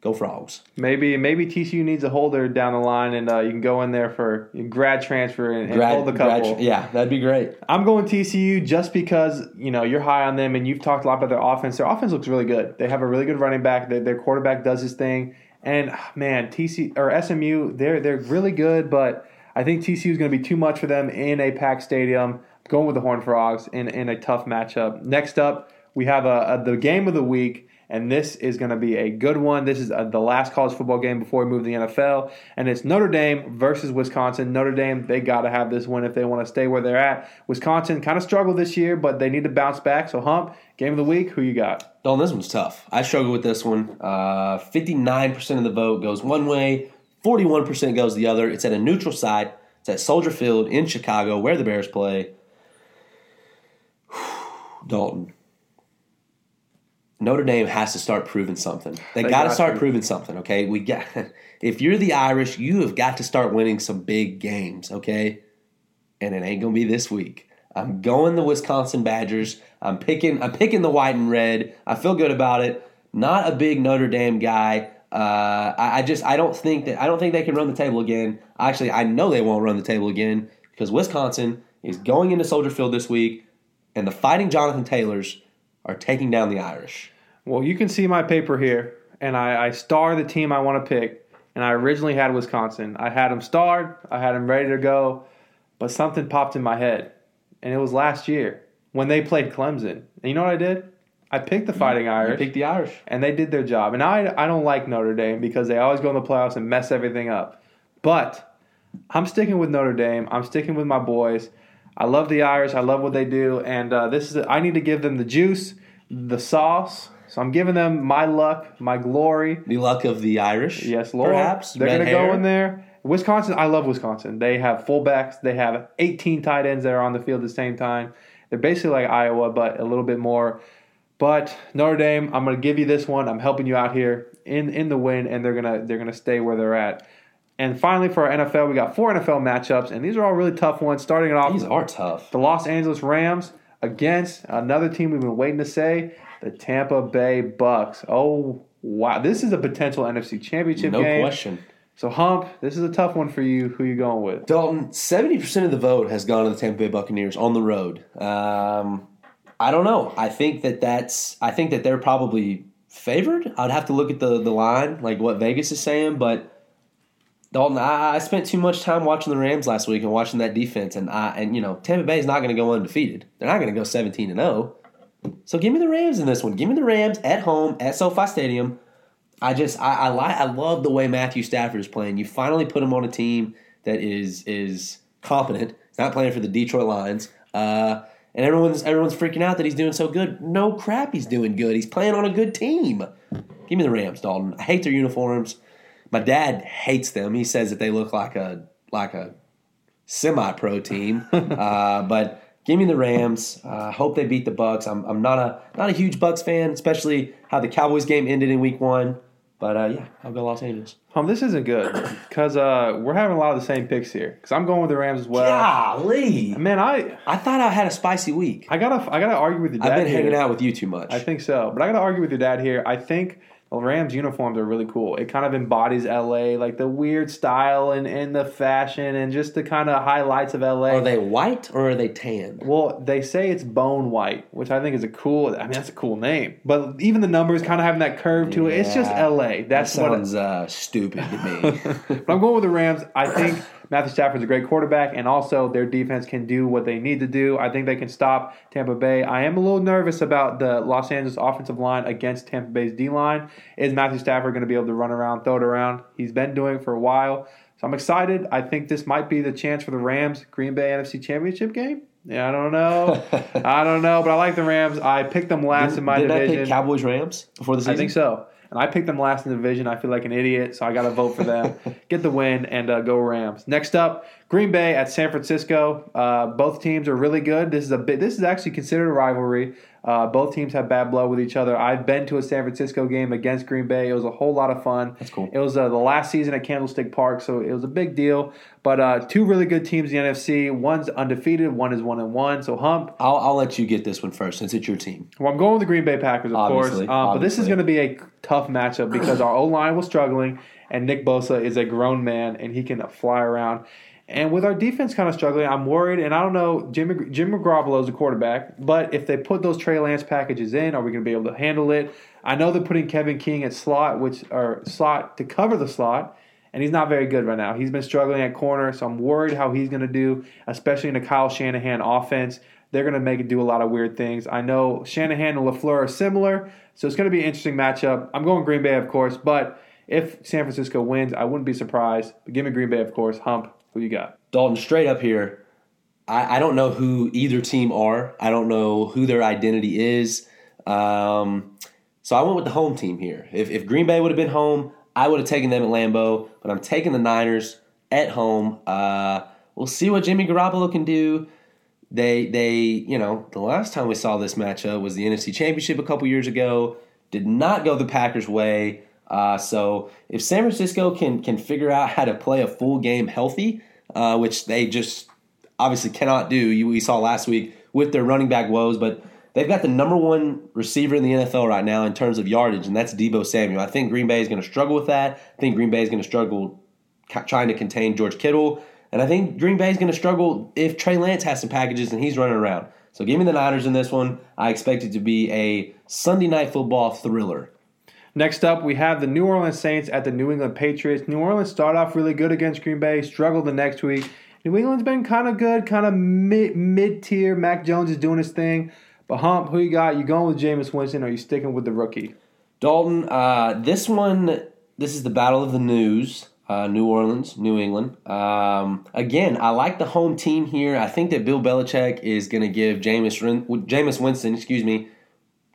go Frogs. Maybe maybe TCU needs a holder down the line, and uh, you can go in there for grad transfer and, and Grad- hold the couple. grad- yeah, that'd be great. I'm going TCU just because you know you're high on them, and you've talked a lot about their offense. Their offense looks really good. They have a really good running back. Their, their quarterback does his thing, and ah, man, TCU or SMU, they're they're really good, but I think TCU is going to be too much for them in a packed stadium. Going with the Horned Frogs in in a tough matchup. Next up, we have a, a the game of the week. And this is going to be a good one. This is uh the last college football game before we move to the NFL. And it's Notre Dame versus Wisconsin. Notre Dame, they got to have this win if they want to stay where they're at. Wisconsin kind of struggled this year, but they need to bounce back. So, Hump, game of the week, who you got? Dalton, this one's tough. I struggle with this one. Uh, 59% of the vote goes one way, 41% goes the other. It's at a neutral site. It's at Soldier Field in Chicago, where the Bears play. Dalton. Notre Dame has to start proving something. They, They got to start to. proving something, okay? We got if you're the Irish, you have got to start winning some big games, okay? And it ain't gonna be this week. I'm going the Wisconsin Badgers. I'm picking. I'm picking the white and red. I feel good about it. Not a big Notre Dame guy. Uh, I, I just I don't think that I don't think they can run the table again. Actually, I know they won't run the table again because Wisconsin is going into Soldier Field this week, and the Fighting Jonathan Taylors are taking down the Irish. Well, you can see my paper here, and I, I star the team I want to pick. And I originally had Wisconsin. I had them starred, I had them ready to go, but something popped in my head. And it was last year when they played Clemson. And you know what I did? I picked the Fighting You Irish. pick the Irish. and they did their job. And I I don't like Notre Dame because they always go in the playoffs and mess everything up. But I'm sticking with Notre Dame. I'm sticking with my boys. I love the Irish. I love what they do, and uh, this is I need to give them the juice, the sauce. So I'm giving them my luck, my glory. The luck of the Irish. Yes, Lord. Perhaps they're going to go in there. Wisconsin, I love Wisconsin. They have fullbacks. They have 18 tight ends that are on the field at the same time. They're basically like Iowa, but a little bit more. But Notre Dame, I'm going to give you this one. I'm helping you out here in in the win, and they're gonna they're gonna stay where they're at. And finally, for our NFL, we got four NFL matchups, and these are all really tough ones. Starting it off, These are tough. the Los Angeles Rams against another team we've been waiting to say, the Tampa Bay Bucks. Oh wow, this is a potential NFC Championship No game. question. So Hump, this is a tough one for you. Who you going with? Dalton, seventy percent of the vote has gone to the Tampa Bay Buccaneers on the road. Um, I don't know. I think that that's. I think that they're probably favored. I'd have to look at the the line, like what Vegas is saying. But Dalton, I, I spent too much time watching the Rams last week and watching that defense, and I and you know Tampa Bay is not going to go undefeated. They're not going to go seventeen and zero. So give me the Rams in this one. Give me the Rams at home at SoFi Stadium. I just I I, li- I love the way Matthew Stafford is playing. You finally put him on a team that is is competent. He's not playing for the Detroit Lions. Uh, and everyone's everyone's freaking out that he's doing so good. No crap, he's doing good. He's playing on a good team. Give me the Rams, Dalton. I hate their uniforms. My dad hates them. He says that they look like a like a semi-pro team. uh, but give me the Rams. I uh, hope they beat the Bucks. I'm, I'm not a not a huge Bucks fan, especially how the Cowboys game ended in Week One. But uh, yeah, I'll go Los Angeles. Um, this isn't good because uh, we're having a lot of the same picks here. Because I'm going with the Rams as well. Golly, Man, I I thought I had a spicy week. I gotta I gotta argue with your dad. I've been here. hanging out with you too much. I think so, but I gotta argue with your dad here. I think the Rams uniforms are really cool. It kind of embodies LA, like the weird style and, and the fashion and just the kind of highlights of LA. Are they white or are they tan? Well, they say it's bone white, which I think is a cool. I mean, that's a cool name. But even the numbers kind of having that curve to it. It's just LA. That's that what. sounds uh, stupid to me. but I'm going with the Rams. I think Matthew Stafford's a great quarterback, and also their defense can do what they need to do. I think they can stop Tampa Bay. I am a little nervous about the Los Angeles offensive line against Tampa Bay's D line. Is Matthew Stafford going to be able to run around, throw it around? He's been doing it for a while. So I'm excited. I think this might be the chance for the Rams Green Bay NFC Championship game. Yeah, I don't know. I don't know, but I like the Rams. I picked them last in my Didn't I division. pick Cowboys Rams before the season? I think so. And I picked them last in the division. I feel like an idiot, so I got to vote for them. Get the win and uh, go Rams. Next up, Green Bay at San Francisco. Uh, both teams are really good. This is a bit. This is actually considered a rivalry. Uh, both teams have bad blood with each other. I've been to a San Francisco game against Green Bay. It was a whole lot of fun. That's cool. It was uh, the last season at Candlestick Park, so it was a big deal. But uh, two really good teams in the NFC. One's undefeated. One is one and one. So hump. I'll, I'll let you get this one first since it's your team. Well, I'm going with the Green Bay Packers, of Obviously, course. Um, but this is going to be a tough matchup because our O line was struggling, and Nick Bosa is a grown man, and he can fly around. And with our defense kind of struggling, I'm worried. And I don't know, Jim, Jim Garoppolo is a quarterback, but if they put those Trey Lance packages in, are we going to be able to handle it? I know they're putting Kevin King at slot, which or slot to cover the slot, and he's not very good right now. He's been struggling at corner, so I'm worried how he's going to do, especially in a Kyle Shanahan offense. They're going to make it do a lot of weird things. I know Shanahan and LaFleur are similar, so it's going to be an interesting matchup. I'm going Green Bay, of course, but if San Francisco wins, I wouldn't be surprised. But give me Green Bay, of course. Hump, who you got? Dalton, straight up here, I, I don't know who either team are. I don't know who their identity is. Um, so I went with the home team here. If, if Green Bay would have been home, I would have taken them at Lambeau, but I'm taking the Niners at home. Uh, we'll see what Jimmy Garoppolo can do. They, they, you know, the last time we saw this matchup was the NFC Championship a couple years ago. Did not go the Packers' way. Uh, so if San Francisco can can figure out how to play a full game healthy, uh, which they just obviously cannot do, you, we saw last week with their running back woes, but they've got the number one receiver in the NFL right now in terms of yardage, and that's Deebo Samuel. I think Green Bay is going to struggle with that. I think Green Bay is going to struggle trying to contain George Kittle, and I think Green Bay is going to struggle if Trey Lance has some packages and he's running around. So give me the Niners in this one. I expect it to be a Sunday night football thriller. Next up, we have the New Orleans Saints at the New England Patriots. New Orleans started off really good against Green Bay, struggled the next week. New England's been kind of good, kind of mid tier. Mac Jones is doing his thing. But Hump, who you got? You going with Jameis Winston or you sticking with the rookie? Dalton, uh, this one, this is the battle of the news. Uh, New Orleans, New England. Um, again, I like the home team here. I think that Bill Belichick is going to give Jameis, Jameis Winston, excuse me,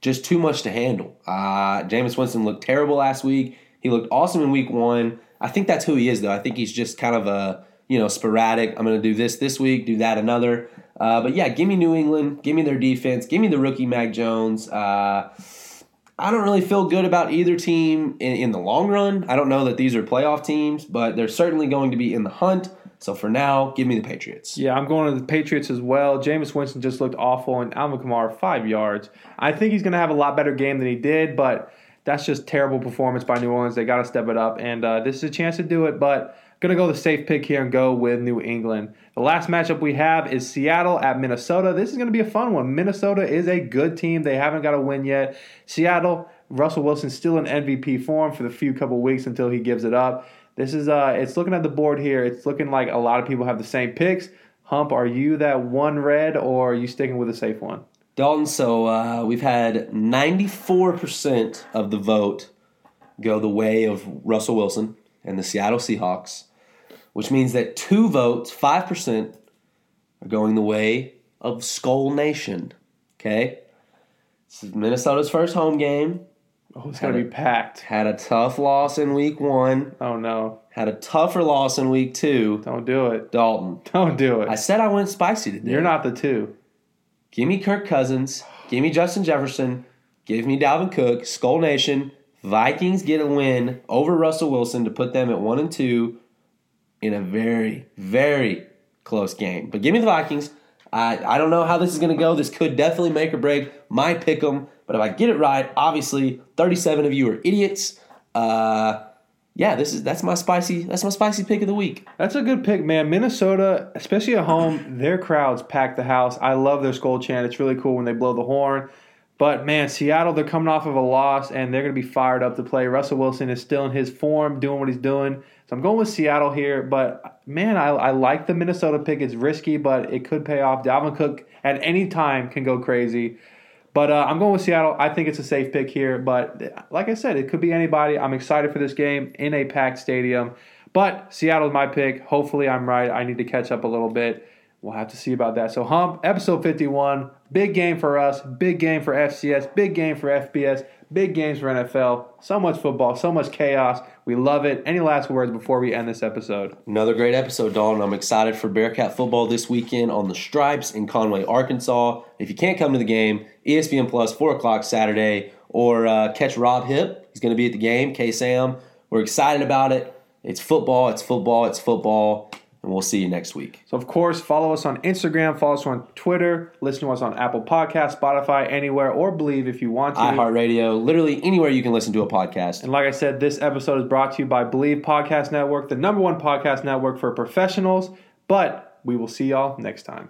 just too much to handle. Uh, Jameis Winston looked terrible last week. He looked awesome in week one. I think that's who he is, though. I think he's just kind of a you know sporadic. I'm going to do this this week, do that another. Uh, but yeah, give me New England. Give me their defense. Give me the rookie Mac Jones. Uh, I don't really feel good about either team in, in the long run. I don't know that these are playoff teams, but they're certainly going to be in the hunt. So for now, give me the Patriots. Yeah, I'm going to the Patriots as well. Jameis Winston just looked awful, and Alvin Kamara five yards. I think he's going to have a lot better game than he did, but that's just terrible performance by New Orleans. They got to step it up, and uh, this is a chance to do it. But gonna go the safe pick here and go with New England. The last matchup we have is Seattle at Minnesota. This is gonna be a fun one. Minnesota is a good team. They haven't got a win yet. Seattle, Russell Wilson still in MVP form for the few couple weeks until he gives it up. This is uh it's looking at the board here. It's looking like a lot of people have the same picks. Hump, are you that one red or are you sticking with a safe one? Dalton, so uh, we've had 94% of the vote go the way of Russell Wilson and the Seattle Seahawks, which means that two votes, 5%, are going the way of Skol Nation. Okay? This is Minnesota's first home game. Oh, it's gonna be packed. Had a tough loss in week one, Oh no. had a tougher loss in week two. Don't do it. Dalton. Don't do it. I said I went spicy today. You're not the two. Give me Kirk Cousins. Give me Justin Jefferson. Give me Dalvin Cook. Skol Nation. Vikings get a win over Russell Wilson to put them at one and two in a very, very close game. But give me the Vikings. I, I don't know how this is going to go. This could definitely make or break my pick 'em. But if I get it right, obviously, 37 of you are idiots. Uh, yeah, this is that's my spicy that's my spicy pick of the week. That's a good pick, man. Minnesota, especially at home, their crowds pack the house. I love their Skol chant. It's really cool when they blow the horn. But man, Seattle, they're coming off of a loss and they're going to be fired up to play. Russell Wilson is still in his form, doing what he's doing. So I'm going with Seattle here. But man, I, I like the Minnesota pick. It's risky, but it could pay off. Dalvin Cook at any time can go crazy. But uh, I'm going with Seattle. I think it's a safe pick here. But like I said, it could be anybody. I'm excited for this game in a packed stadium. But Seattle's my pick. Hopefully, I'm right. I need to catch up a little bit. We'll have to see about that. So, Hump, episode 51, big game for us, big game for FCS, big game for FBS, big games for NFL. So much football, so much chaos. We love it. Any last words before we end this episode? Another great episode, Dalton. I'm excited for Bearcat football this weekend on the Stripes in Conway, Arkansas. If you can't come to the game, ESPN Plus, 4 o'clock Saturday, or uh, catch Rob Hip. He's going to be at the game, K Sam. We're excited about it. It's football, it's football, it's football and we'll see you next week. So, of course, follow us on Instagram, follow us on Twitter, listen to us on Apple Podcast, Spotify, anywhere, or Bleav if you want to. iHeartRadio, literally anywhere you can listen to a podcast. And like I said, this episode is brought to you by Bleav Podcast Network, the number one podcast network for professionals. But we will see y'all next time.